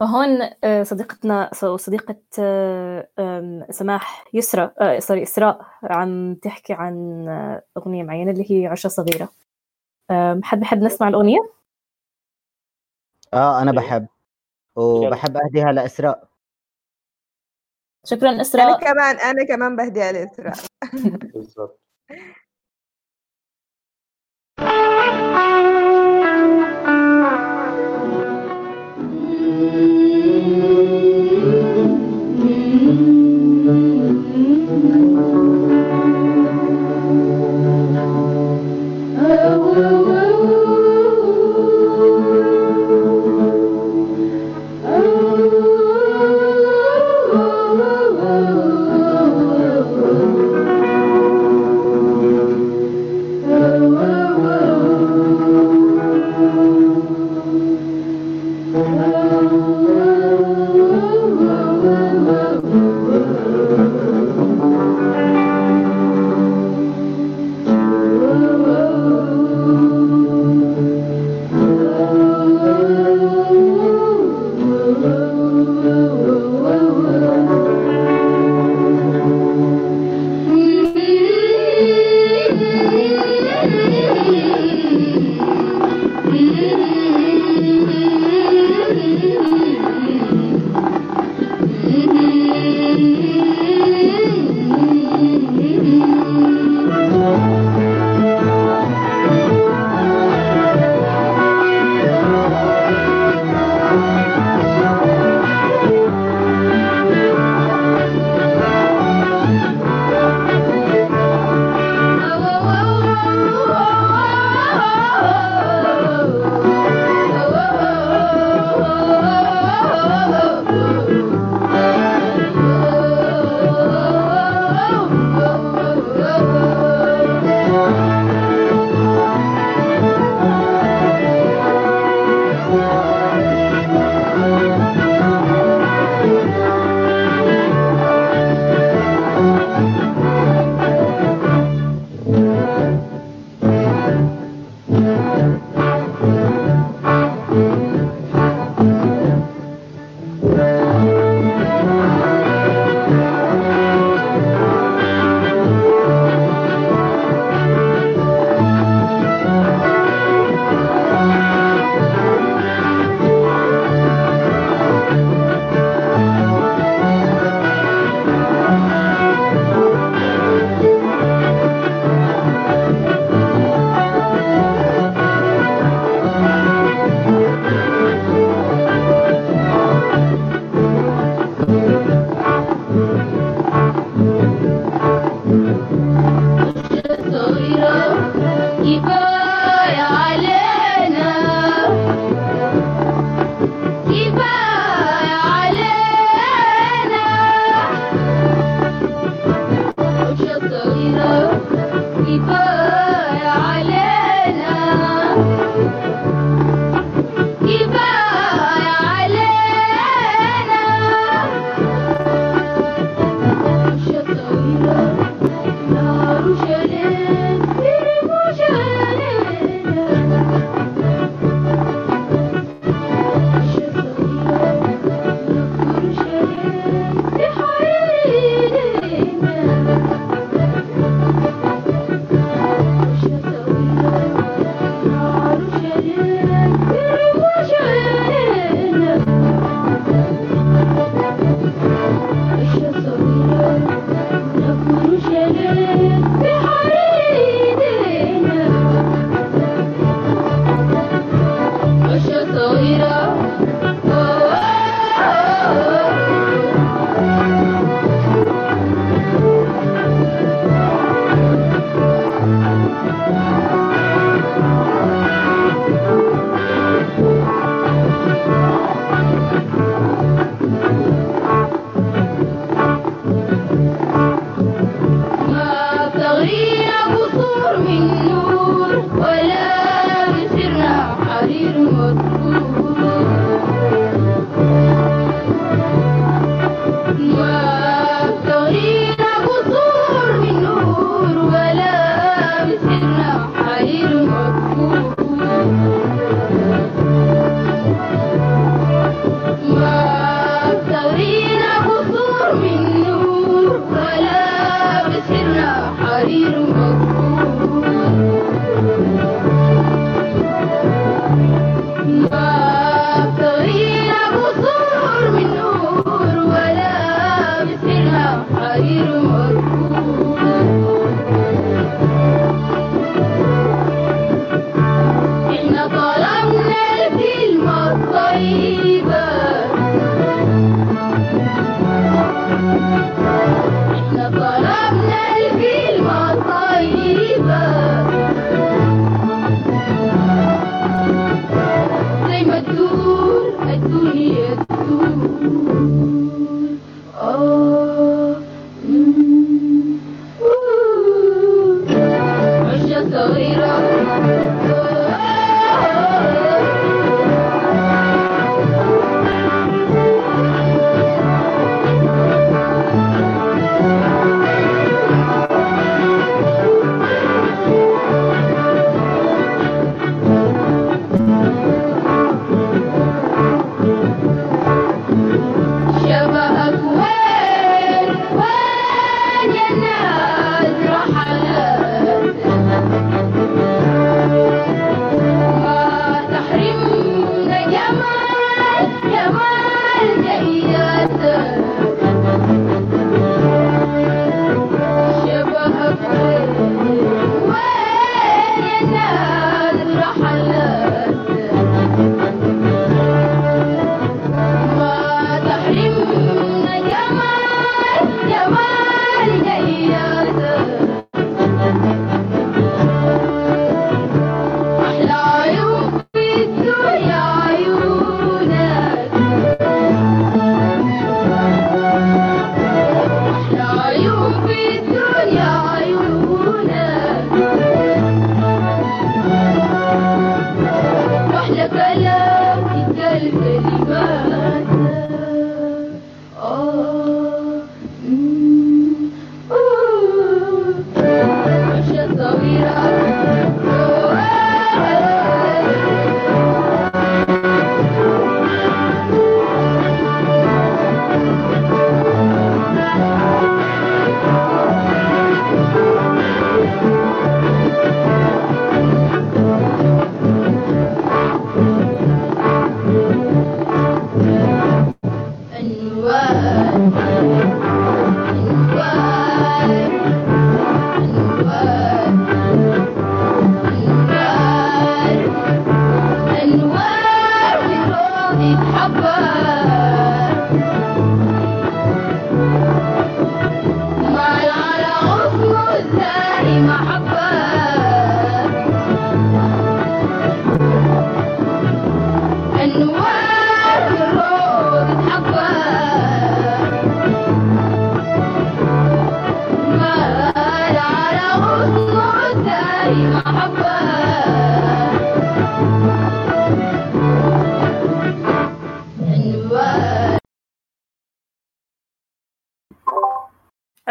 فهون آه، صديقتنا صديقة آه، سماح يسرى آه، سوري إسراء عم تحكي عن آه، أغنية معينة اللي هي عشرة صغيرة. حد بحب نسمع الأغنية؟ آه أنا أيوة. بحب. وبحب أهديها لإسراء. شكرا أنا إسراء كمان أنا كمان بهديها لإسراء. بالضبط.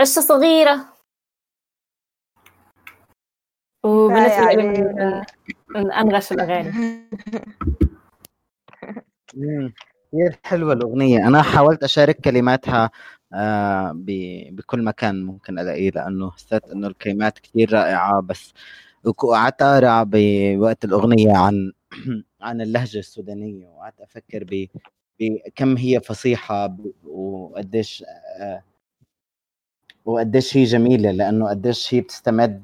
عشة صغيرة وبالنسبة لي من, علينا. من, من أنغش الأغاني. كثير حلوة الأغنية أنا حاولت أشارك كلماتها آه، ب- بكل مكان ممكن ألاقيه لأنه حسيت إنه الكلمات كثير رائعة بس وقعدت أقرأ بوقت الأغنية عن عن اللهجة السودانية وقعدت أفكر ب بكم هي فصيحة ب- وقديش آه، وقديش هي جميلة لأنه قديش هي بتستمد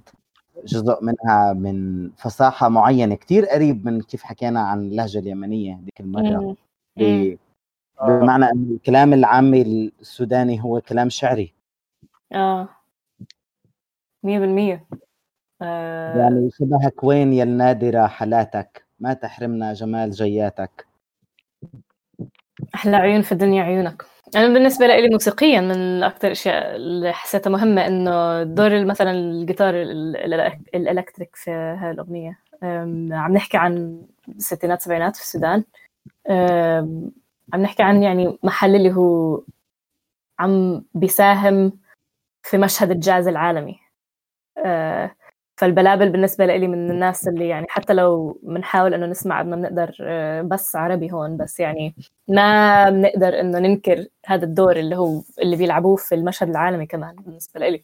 جزء منها من فصاحة معينة كتير قريب من كيف حكينا عن اللهجة اليمنية هذيك. ب- بمعنى أن الكلام العامي السوداني هو كلام شعري. مية بالمية. آه. يعني شبهك وين يا النادرة حالاتك ما تحرمنا جمال جياتك. أحلى عيون في الدنيا عيونك. أنا بالنسبة لي موسيقيا من أكثر الأشياء اللي حسيتها مهمة إنه دور مثلا الجيتار ال- ال- ال electric في هاي الأغنية. أم، عم نحكي عن الستينات سبعينات في السودان. عم نحكي عن يعني محل اللي هو عم بيساهم في مشهد الجاز العالمي. أه، فالبلابل بالنسبة لي من الناس اللي يعني حتى لو بنحاول إنه نسمع ما بنقدر أه، بس عربي هون بس يعني ما بنقدر إنه ننكر هذا الدور اللي هو اللي بيلعبوه في المشهد العالمي كمان بالنسبة لي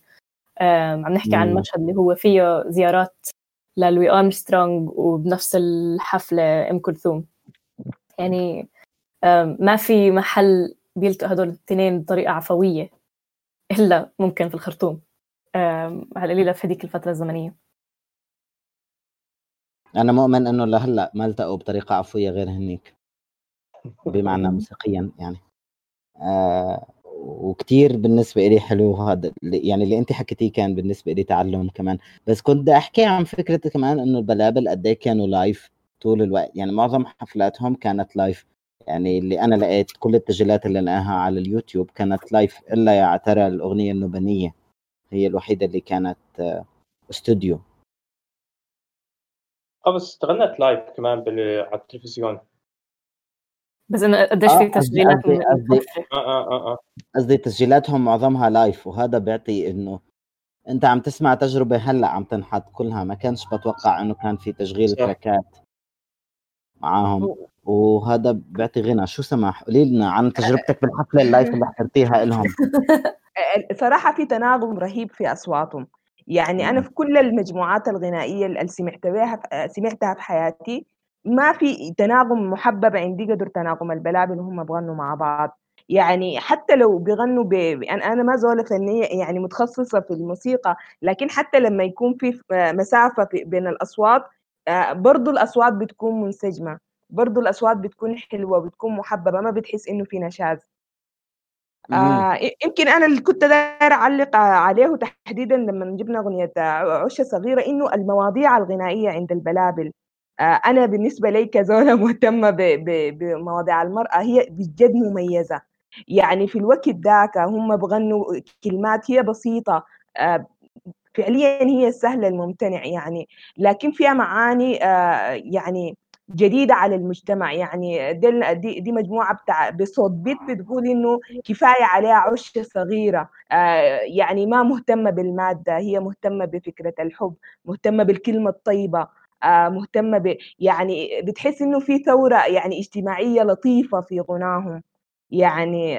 عم نحكي عن. مشهد اللي هو فيه زيارات للوي أرمسترونغ وبنفس الحفلة أم كلثوم. يعني ما في محل بيلتقوا هدول الاثنين بطريقة عفوية إلا ممكن في الخرطوم. على القليلة في هذيك الفترة الزمنية. أنا مؤمن إنه لهلأ ما التقوا بطريقة عفوية غير هنيك. بمعنى موسيقيا يعني. آه وكتير بالنسبة إلي حلو هذا يعني اللي أنت حكيتيه كان بالنسبة إلي تعلم كمان. بس كنت بدي أحكي عن فكرة كمان إنه البلابل قد إيه كانوا live طول الوقت. يعني معظم حفلاتهم كانت live يعني اللي أنا لقيت كل التسجيلات اللي لقاها على اليوتيوب كانت live إلا يا ترى الأغنية النوبانية هي الوحيدة اللي كانت آه، استوديو آه بس اشتغلنا live كمان بال... على التلفزيون. بس إنه قديش آه، في قصدي- تسجيلات قصدي-. آه آه آه, آه. قصدي تسجيلاتهم معظمها live وهذا بيعطي إنه أنت عم تسمع تجربة هلأ عم تنحط كلها. ما كانش بتوقع إنه كان في تشغيل. تراكات معاهم. وهذا بيعطي غنى. شو سماح؟ قولي لنا عن تجربتك بالحفلة ال live اللي حضرتيها لهم. صراحة في تناغم رهيب في أصواتهم. يعني أنا في كل المجموعات الغنائية اللي سمعت بها سمعتها في حياتي ما في تناغم محبب عندي قدر تناغم البلابل وهم بغنوا مع بعض يعني حتى لو بيغنوا ب... أنا أنا ما زولة فنية يعني متخصصة في الموسيقى لكن حتى لما يكون في مسافة في بين الأصوات آه، برضو الأصوات بتكون منسجمة برضو الأصوات بتكون حلوة بتكون محببة ما بتحس إنه في نشاز. آه يمكن أنا اللي كنت داير أعلق عليه تحديدا لما جبنا أغنية عشه صغيرة إنه المواضيع الغنائية عند البلابل. آه أنا بالنسبة لي كزوله مهتمة بمواضيع المرأة هي بجد مميزة. يعني في الوقت ذاك هم بغنوا كلمات هي بسيطة آه فعليا هي السهله الممتنع يعني. لكن فيها معاني آه يعني جديدة على المجتمع يعني دي, دي, مجموعة بتاع بصوت بيت بتقول إنه كفاية عليها عشة صغيرة. آه يعني ما مهتمة بالمادة هي مهتمة بفكرة الحب مهتمة بالكلمة الطيبة آه مهتمة ب يعني بتحس إنه في ثورة يعني اجتماعية لطيفة في غناهم. يعني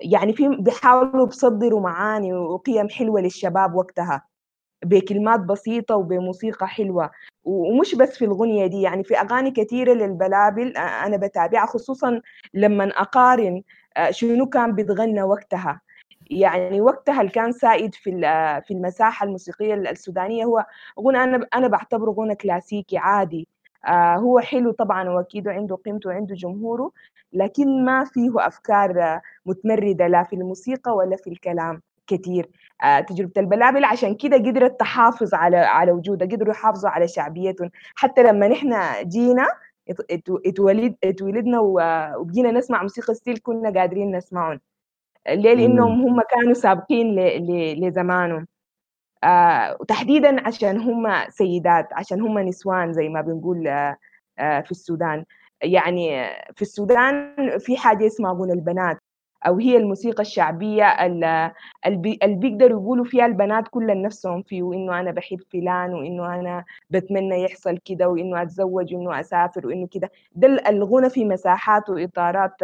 يعني في بيحاولوا بيصدروا معاني وقيم حلوة للشباب وقتها. بكلمات بسيطة وبموسيقى حلوة. ومش بس في الغنية دي يعني في أغاني كثيرة للبلابل أنا بتابعها خصوصا لما أقارن شنو كان بيتغنى وقتها. يعني وقتها اللي كان سائد في في المساحة الموسيقية السودانية هو غنى أنا أنا بعتبره غنى كلاسيكي عادي. هو حلو طبعا وأكيد عنده قيمته وعنده جمهوره لكن ما فيه أفكار متمردة لا في الموسيقى ولا في الكلام. كثير تجربة البلابل عشان كده قدرت تحافظ على على وجودها قدروا يحافظوا على شعبيتهم. حتى لما نحن جينا اتولد اتولدنا وبقينا نسمع موسيقى still كنا قادرين نسمعهم. ليه؟ لأنهم هم كانوا سابقين لزمانهم. آه وتحديدا عشان هم سيدات عشان هم نسوان زي ما بنقول آه آه في السودان. يعني في السودان في حاجة اسمها غنى البنات. أو هي الموسيقى الشعبية اللي بيقدروا يقولوا فيها البنات كل نفسهم فيه وإنه أنا بحب فلان وإنه أنا بتمنى يحصل كده وإنه أتزوج وإنه أسافر وإنه كده. ده الغنى في مساحات وإطارات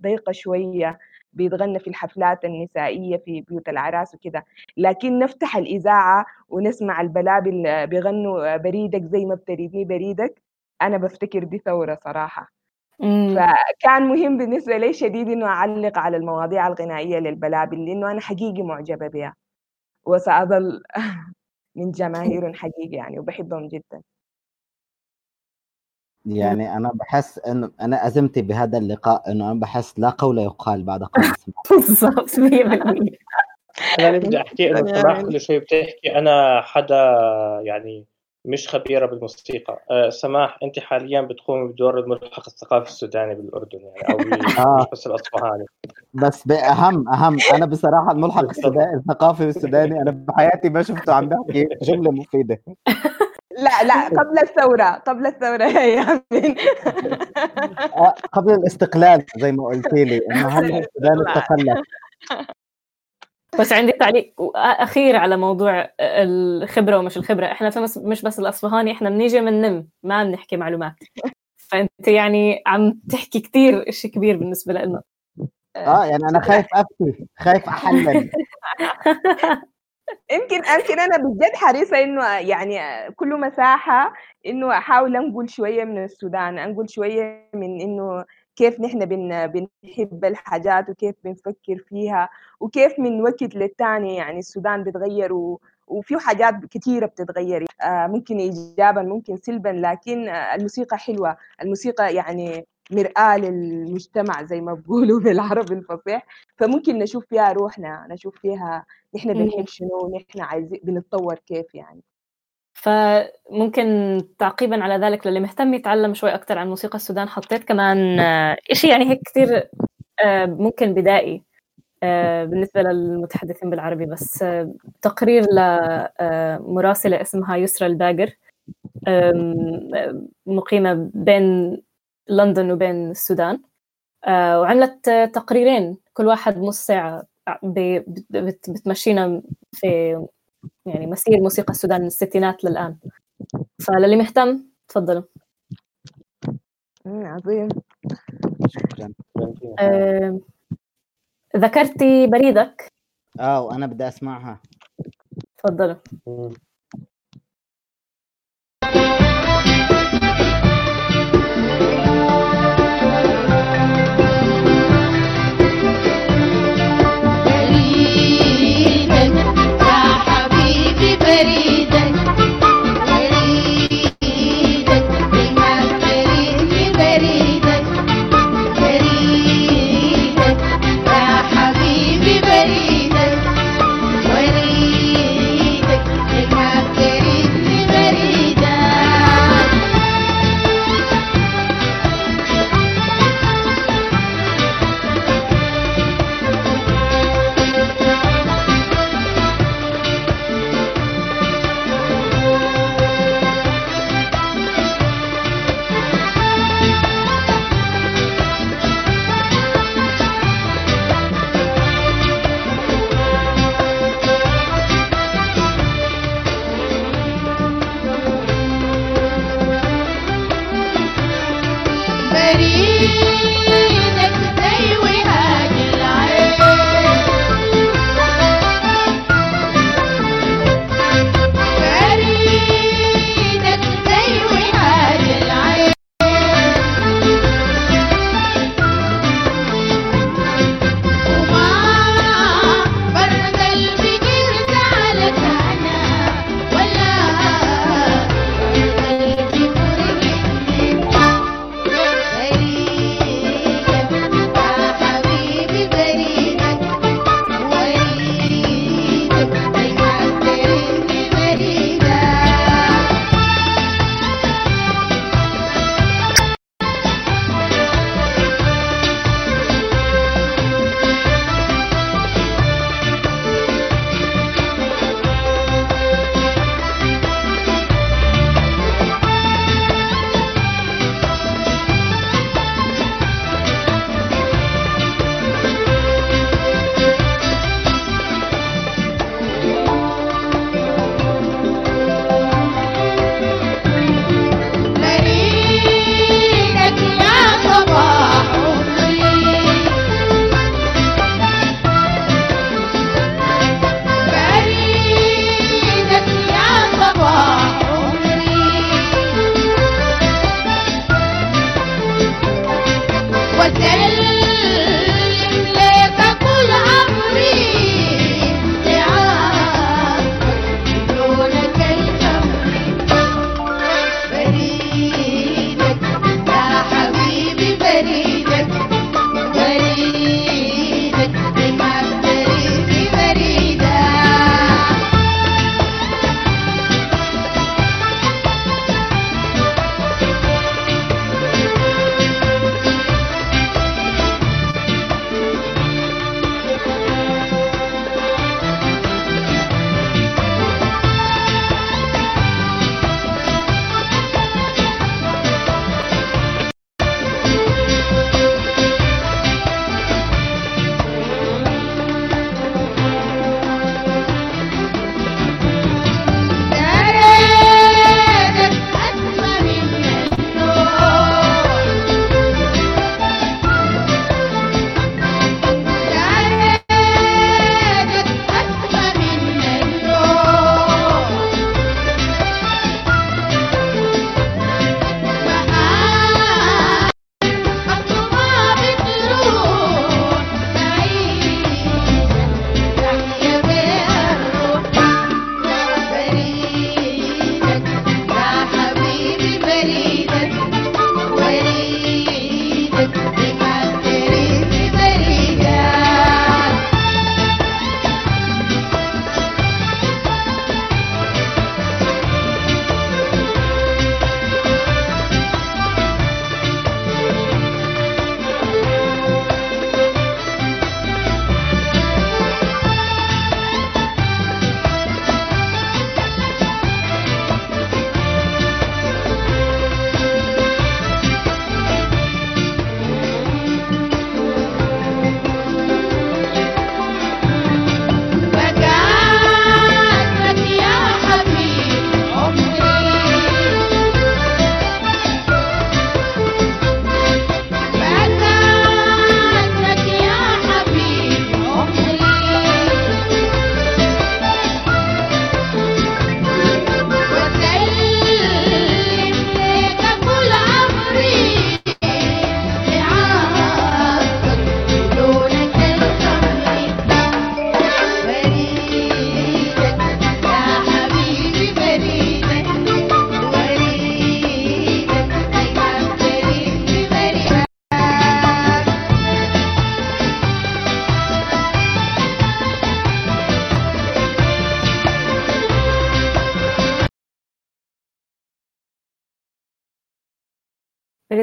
ضيقة شوية بيتغنى في الحفلات النسائية في بيوت العراس وكده. لكن نفتح الإذاعة ونسمع البلابل بيغنوا بريدك زي ما بتريدني بريدك أنا بفتكر دي ثورة صراحة. فكان مهم بالنسبة لي شديد إنه أعلق على المواضيع الغنائية للبلابل لأنه أنا حقيقي معجبة بها. وسأظل من جماهير حقيقي يعني وبحبهم جدا. يعني أنا بحس انه أنا أزمتي بهذا اللقاء إنه أنا بحس لا قول يقال بعد قول بالضبط 100% أنا اللي بدي أحكي إنه سماح كل شيء بتحكي أنا حدا يعني مش خبيره بالموسيقى. أه سماح أنت حاليا بتقومي بدور الملحق الثقافي السوداني بالأردن يعني أو آه. مش بس الأصفهاني. بس باهم أهم أنا بصراحة الملحق السوداني الثقافي السوداني أنا بحياتي ما شفته عم بحكي جملة مفيدة. لا لا قبل الثورة قبل الثورة. يا ياسمين آه، قبل الاستقلال زي ما قلت لي إنه هلا السودان استقلت بس عندي تعليق أخير على موضوع الخبرة ومش الخبرة. إحنا في مش بس الأصفهاني إحنا بنيجي من نم ما بنحكي معلومات. فأنت يعني عم تحكي كثير شيء كبير بالنسبة لنا آه يعني أنا خايف افتي خايف أحلل. يمكن يمكن أنا بجد حريصة إنه يعني كل مساحة إنه أحاول أنقل شوية من السودان أنقل شوية من إنه كيف نحن بن بنحب الحاجات وكيف بنفكر فيها وكيف من وقت للتاني يعني السودان بتغير و... وفي حاجات كثيرة بتتغير. آه ممكن إيجابا ممكن سلبا لكن الموسيقى حلوة. الموسيقى يعني مرآة للمجتمع زي ما بقولوا بالعربي الفصيح. فممكن نشوف فيها روحنا نشوف فيها نحن. بنحب شنو نحن عايزين بنتطور كيف يعني. فممكن تعقيبا على ذلك للي مهتم يتعلم شوي أكثر عن موسيقى السودان. حطيت كمان آه، إشي يعني هيك كثير آه، ممكن بدائي آه، بالنسبة للمتحدثين بالعربي. بس تقرير لمراسلة اسمها يسرى الباقر مقيمة بين لندن وبين السودان وعملت تقريرين. كل واحد نص ساعة بتمشينا في يعني مسير موسيقى السودان من الستينات للآن. فللي مهتم تفضلوا. مم، عظيم. شكرا. آه، ذكرتي بريدك. آه وأنا بدي أسمعها. تفضلوا. حبيبي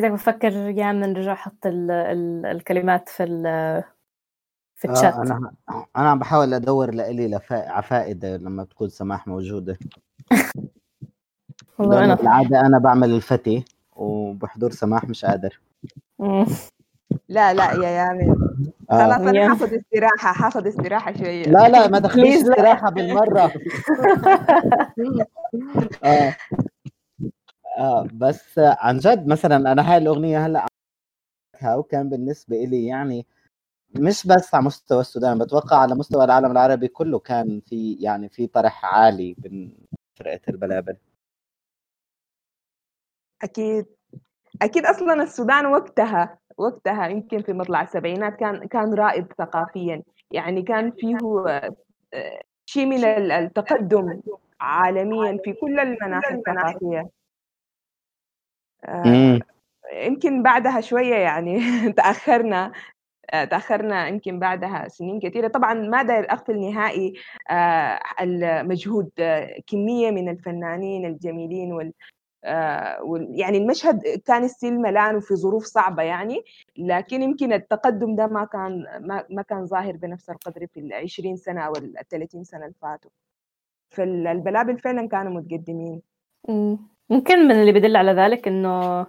بديتك بفكر يا من رجع حط ال ال الكلمات في ال في آه الشات أنا أنا عم بحاول أدور لإلي فائده لما تكون سماح موجودة والله لأنه أنا بالعادة أنا بعمل الفتي وبحضور سماح مش قادر. لا لا يا يامن آه. خلاص أنا. حاخذ استراحة حاخذ استراحة شوية لا لا ما لا. استراحة بالمرة آه. آه بس عن جد مثلا أنا هاي الأغنية هلأ وكان بالنسبة لي يعني مش بس على مستوى السودان بتوقع على مستوى العالم العربي كله كان في يعني في طرح عالي من فرقة البلابل. أكيد. أكيد أصلا السودان وقتها وقتها يمكن في مطلع السبعينات كان كان رائد ثقافيا. يعني كان فيه آه، شيء من ال- التقدم عالميا في كل المناحي الثقافية. آه، امم. يمكن بعدها شوية يعني تأخرنا آه، تأخرنا يمكن بعدها سنين كثيره طبعا ما داير اغفل نهائي آه، المجهود كمية من الفنانين الجميلين وال يعني المشهد كان ستيل ملان وفي ظروف صعبة يعني لكن يمكن التقدم ده ما كان ما, كان ظاهر بنفس القدر في العشرين سنة أو الثلاثين سنة اللي فاتوا. فالبلابل فعلا كانوا متقدمين. مم. ممكن من اللي بدل على ذلك إنه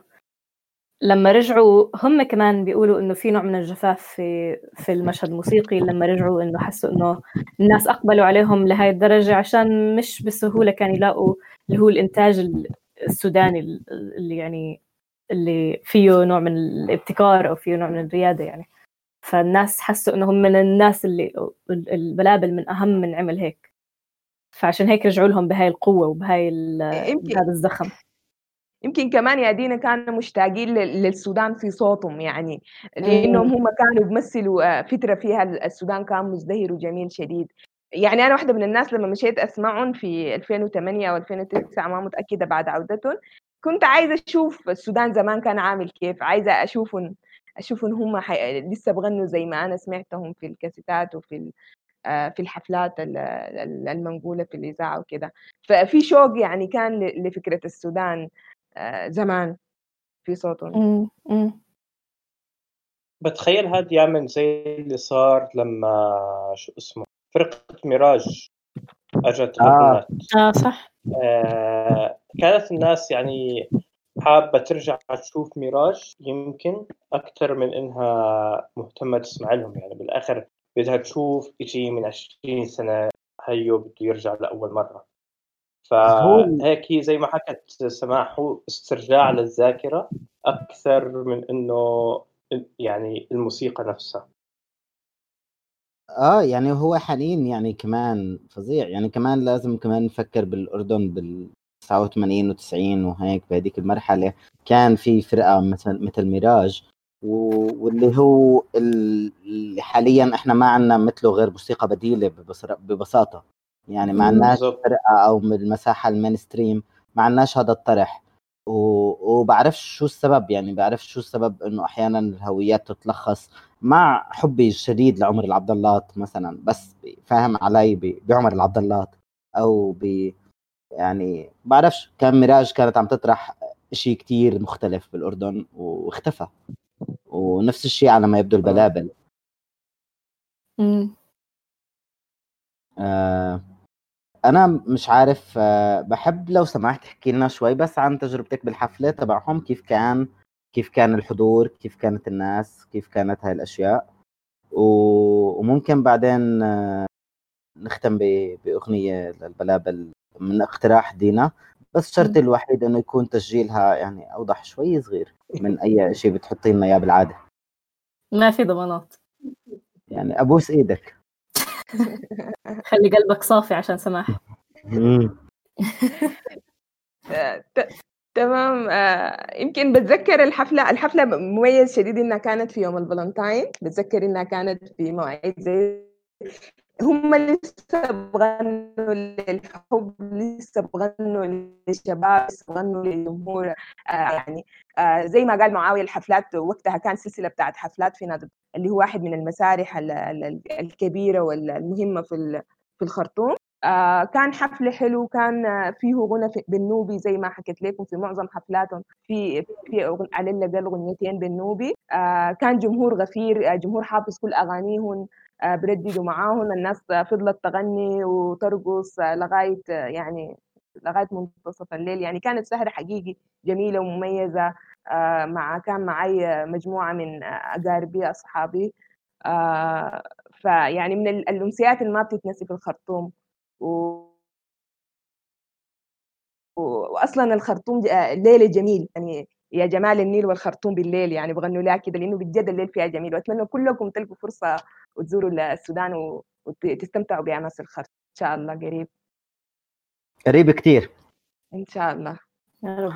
لما رجعوا هم كمان بيقولوا إنه في نوع من الجفاف في في المشهد الموسيقي لما رجعوا إنه حسوا إنه الناس أقبلوا عليهم لهي الدرجة عشان مش بسهولة كان يلاقوا اللي هو الإنتاج ال- السوداني ال- اللي يعني اللي فيه نوع من الابتكار أو فيه نوع من الريادة يعني. فالناس حسوا انهم من الناس اللي ال- البلابل من أهم من عمل هيك. فعشان هيك رجعوا لهم بهاي القوة وبهاي يمكن بهذا الزخم. يمكن كمان يا دينا كانوا مشتاقين لل- للسودان في صوتهم يعني لأنهم هم كانوا بيمثلوا آه، فترة فيها السودان كان مزدهر وجميل شديد. يعني أنا واحدة من الناس لما مشيت أسمعهم في 2008 أو 2009 ما متأكدة بعد عودتهم كنت عايزة أشوف السودان زمان كان عامل كيف عايزة أشوفهم أشوف ان هم حي... لسه بغنوا زي ما أنا سمعتهم في الكاسيتات وفي في الحفلات ال- ال- المنقولة في الإذاعة وكده. ففي شوق يعني كان ل- لفكرة السودان آه، زمان في صوتهم. بتخيل هاد يعمل زي اللي صار لما شو اسمه فرقة ميراج أجت آه. آه صح. آه كانت الناس يعني حابة ترجع تشوف ميراج يمكن أكثر من إنها مهتمة تسمع لهم يعني بالآخر. بدها تشوف إشي من 20 سنة هيو بده يرجع لأول مرة. هو- فهيك هي زي ما حكت سماح هو استرجاع للذاكرة أكثر من إنه يعني الموسيقى نفسها. آه يعني هو حنين يعني كمان فظيع. يعني كمان لازم كمان نفكر بالأردن بال 89 و90 وهيك بهذيك المرحلة. كان في فرقة مثل مثل ميراج واللي هو ال- اللي حاليا إحنا ما عندنا مثله غير موسيقى بديلة ببساطة. يعني ما عندناش. فرقة أو من المساحة المينستريم ما عندناش هذا الطرح. وبعرفش شو السبب يعني بعرفش شو السبب إنه أحيانا الهويات تتلخص مع حبي الشديد لعمر العبداللات مثلا. بس فاهم علي ب- بعمر العبداللات أو ب يعني بعرفش كان ميراج كانت عم تطرح شيء كتير مختلف بالأردن واختفى. ونفس الشيء على ما يبدو البلابل. مم. آه أنا مش عارف آه بحب لو سمحت تحكي لنا شوي بس عن تجربتك بالحفلة تبعهم كيف كان كيف كان الحضور كيف كانت الناس كيف كانت هاي الأشياء. و- وممكن بعدين آه، نختم ب- بأغنية للبلابل من اقتراح دينا. بس شرطي الوحيد إنه يكون تسجيلها يعني أوضح شوي صغير من أي شيء بتحطي لنا اياه بالعادة. ما في ضمانات. يعني أبوس إيدك. خلي قلبك صافي عشان سماح. آه، تمام. آه، يمكن بتذكر الحفلة الحفلة مميز شديد إنها كانت في يوم الفالنتاين. بتذكر إنها كانت في مواعيد زي هم لسه بغنوا للحب لسه بغنوا للشباب لسه بغنوا للجمهور. آه يعني آه زي ما قال معاوية الحفلات وقتها كان سلسلة بتاعت حفلات في نادي اللي هو واحد من المسارح ال- ال- الكبيرة والمهمة في في الخرطوم. آه كان حفل حلو كان فيه غنى بالنوبي زي ما حكيت لكم في معظم حفلاتهم في في على الاقل أغنيتين بالنوبي. آه كان جمهور غفير آه جمهور حافظ كل اغانيهم برددوا معاهم الناس آه فضلت تغني وترقص آه لغاية آه يعني لغاية منتصف الليل. يعني كانت سهرة حقيقي جميلة ومميزة آه مع كان معي آه، مجموعة من آه، أقاربي أصحابي. آه فيعني من ال- الأمسيات اللي ما بتتنسي في الخرطوم. و... واصلا الخرطوم آه، ليله جميل. يعني يا جمال النيل والخرطوم بالليل يعني بغنوا لها كده لأنه بجد الليل فيها جميل. وأتمنى كلكم تلقوا فرصة وتزوروا السودان وتستمتعوا بأماس الخرطوم. إن شاء الله قريب. قريب كتير. إن شاء الله. يا رب.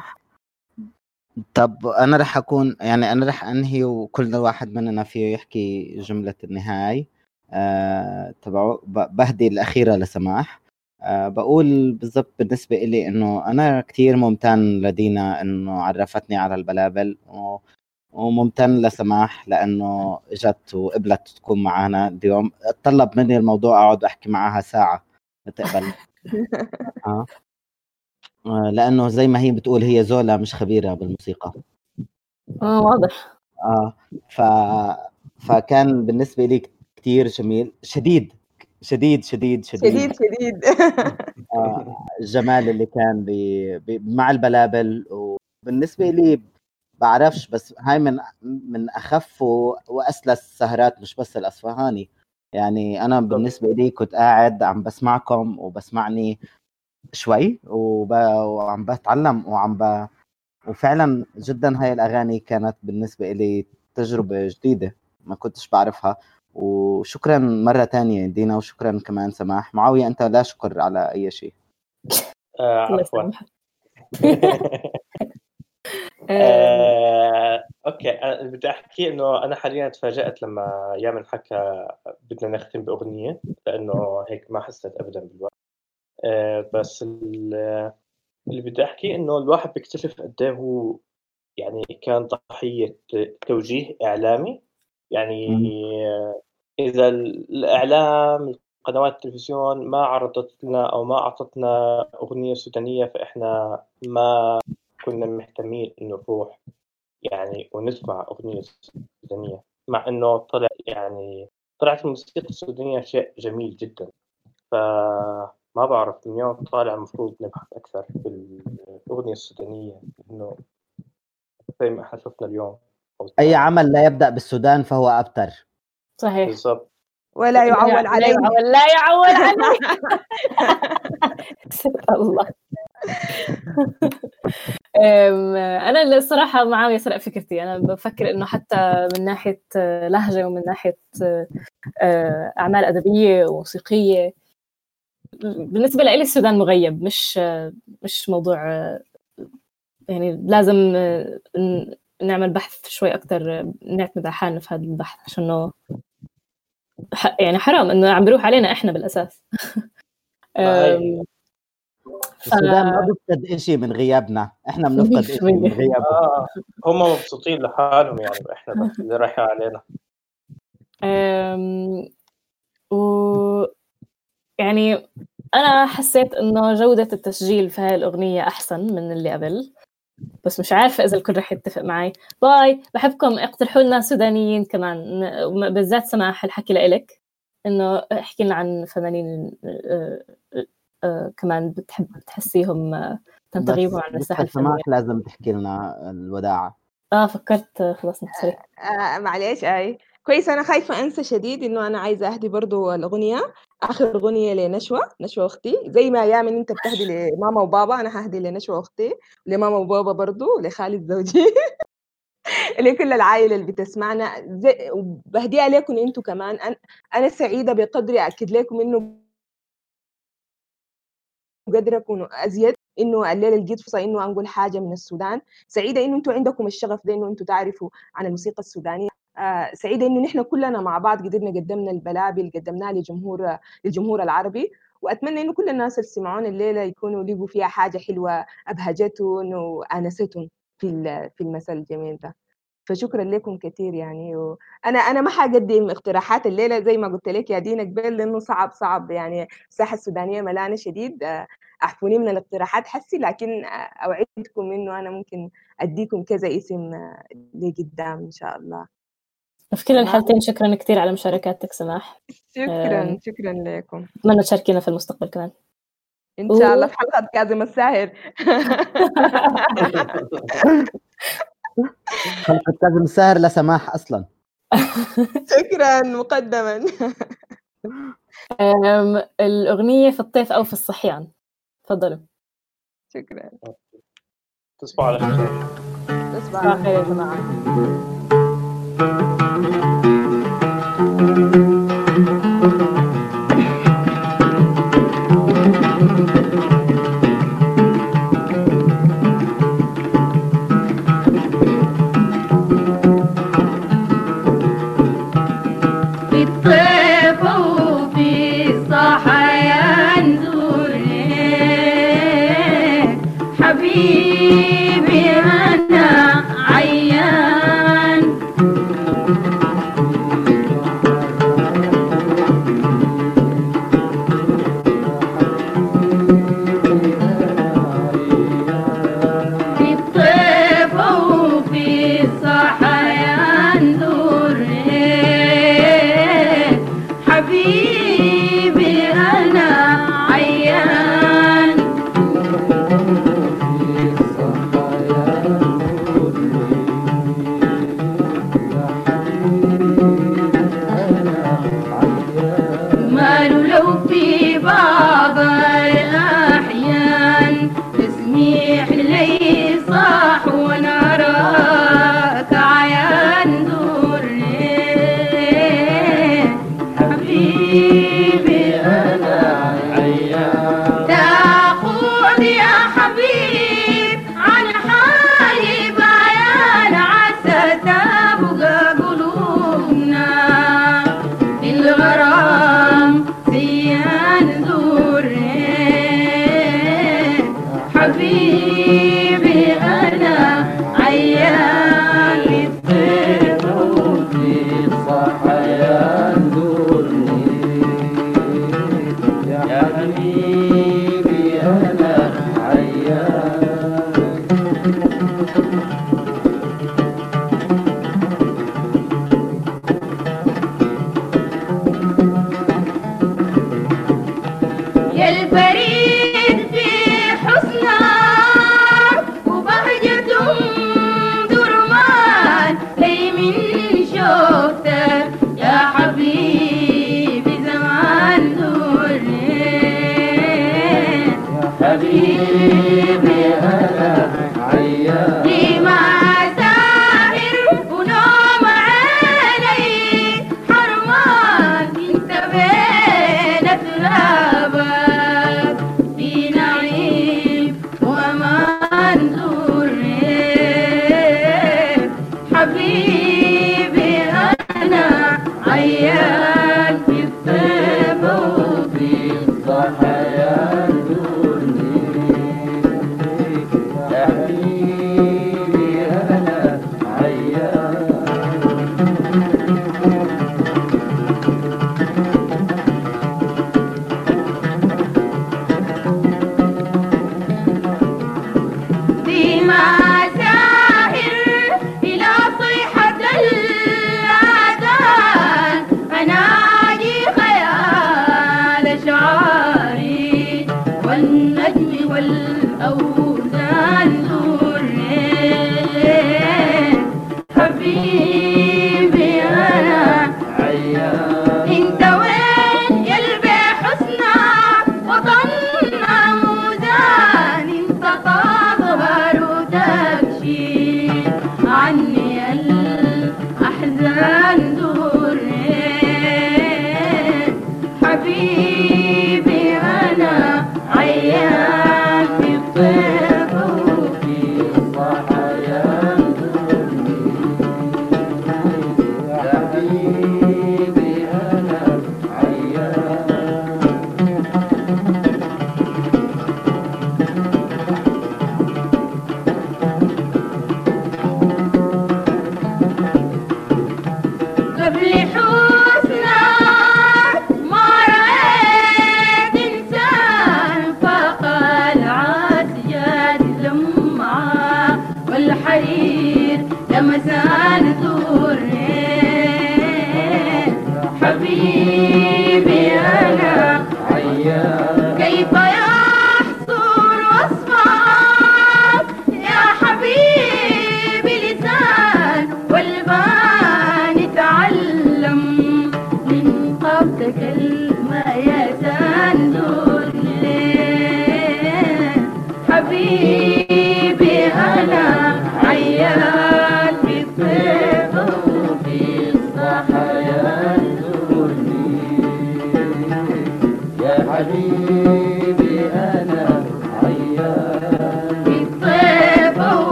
طب أنا رح أكون يعني أنا رح أنهي وكل واحد مننا فيه يحكي جملة النهاية. آه تبعه بهدي الأخيرة لسماح. آه بقول بالضبط بالنسبة إلي إنه أنا كتير ممتن لدينا إنه عرفتني على البلابل و- وممتن لسماح لأنه إجت وقبلت تكون معنا اليوم. طلب مني الموضوع أقعد أحكي معها ساعة. تقبل آه. آه، لأنه زي ما هي بتقول هي زولا مش خبيرة بالموسيقى. آه واضح. آه ف فكان بالنسبة لي كثير جميل. شديد. شديد شديد شديد, شديد شديد. آه الجمال اللي كان ب... ب... مع البلابل. وبالنسبة لي بعرفش بس هاي من من أخف. وأسلس السهرات مش بس الاصفهاني يعني أنا بالنسبة لي كنت قاعد عم بسمعكم وبسمعني شوي وب... وعم بتعلم وعم ب... وفعلا جدا هاي الأغاني كانت بالنسبة لي تجربة جديدة ما كنتش بعرفها. وشكرا مرة تانية دينا وشكرا كمان سماح. معاوية أنت لا شكر على أي شيء. آه عفوا. آه، أوكي. أنا بدي أحكي إنه أنا حاليا تفاجأت لما يامن حكى بدنا نختم بأغنية لأنه هيك ما حسيت ابدا بالوقت. آه، بس ال- اللي بدي أحكي إنه الواحد بيكتشف قد إيه هو يعني كان ضحية توجيه إعلامي. يعني إذا الإعلام قنوات التلفزيون ما عرضت لنا أو ما أعطتنا أغنية سودانية فإحنا ما كنا مهتمين إنه نروح يعني ونسمع أغنية سودانية مع إنه طلع يعني طلعت الموسيقى السودانية شيء جميل جدا. فما بعرف من يوم طالع المفروض نبحث أكثر في الأغنية السودانية إنه زي ما إحنا شفنا اليوم أي عمل لا يبدأ بالسودان فهو أبتر. صحيح. بالضبط. ولا يعول عليه يعول لا يعول عليه الله. أنا الصراحة معاوية سرق فكرتي. أنا بفكر إنه حتى من ناحية لهجة ومن ناحية آه، أعمال أدبية وموسيقية بالنسبة لي السودان مغيب مش مش موضوع يعني لازم نعمل بحث شوي أكثر نعتمد على حالنا في هذا البحث عشان يعني حرام إنه عم بيروح علينا إحنا بالأساس. السودان ما بيفقد شيء من غيابنا. إحنا بنفقد شيء من. غيابه آه هم مبسوطين لحالهم يعني إحنا بس اللي رايحين علينا. أم، و يعني أنا حسيت إنه جودة التسجيل في هاي الأغنية أحسن من اللي قبل. بس مش عارفة إذا الكل رح يتفق معي. باي بحبكم. اقترحوا لنا سودانيين كمان. بالذات سماح الحكي لإلك. إنه احكي لنا عن فنانين كمان بتحب تحسيهم آه، تنتغيبوا عن سماح الفنية لازم تحكي لنا الوداع. آه فكرت آه، خلاص نحسري آه معلش اي كويس أنا خايفة أنسى شديد إنه أنا عايزة أهدي برضو الأغنية آخر أغنية لنشوى نشوى أختي. زي ما يامن أنت بتهدي لماما وبابا أنا ههدي لنشوى أختي لماما وبابا برضو لخالد زوجي. لكل العائلة اللي بتسمعنا. زي وبهديها لكم أنتم كمان. أنا- أنا سعيدة بقدر أكد لكم إنه قادرة اكون أزيد إنه الليلة لقيت فرصه إنه انقل حاجة من السودان. سعيدة إنه أنتم عندكم الشغف ده إنه أنتم تعرفوا عن الموسيقى السودانية. آه سعيدة إنه نحن كلنا مع بعض قدرنا قدمنا البلابل قدمناها لجمهور للجمهور العربي. وأتمنى إنه كل الناس اللي سمعونا الليلة يكونوا لقوا فيها حاجة حلوة أبهجتهم وأنستهم في في المساء الجميل ده. فشكرا لكم كثير يعني وأنا أنا ما حقدم اقتراحات الليلة زي ما قلت لك يا دينا قبل لأنه صعب صعب يعني الساحة السودانية ملانة شديد آه، اعفوني من الاقتراحات حسي لكن آه، أوعدكم إنه أنا ممكن أديكم كذا اسم آه، لقدام إن شاء الله. في كل الحالتين شكرا كثير على مشاركاتك سماح. شكرا. شكرا لكم. أتمنى تشاركينا في المستقبل كمان. إن شاء الله في حلقة كاظم الساهر خلقة كاظم الساهر لسماح أصلا. شكرا مقدما. آم، الأغنية في الطيف أو في الصحيان. تفضلوا. شكرا. تصبحوا على خير. تصبح صباح على الخير يا جماعة.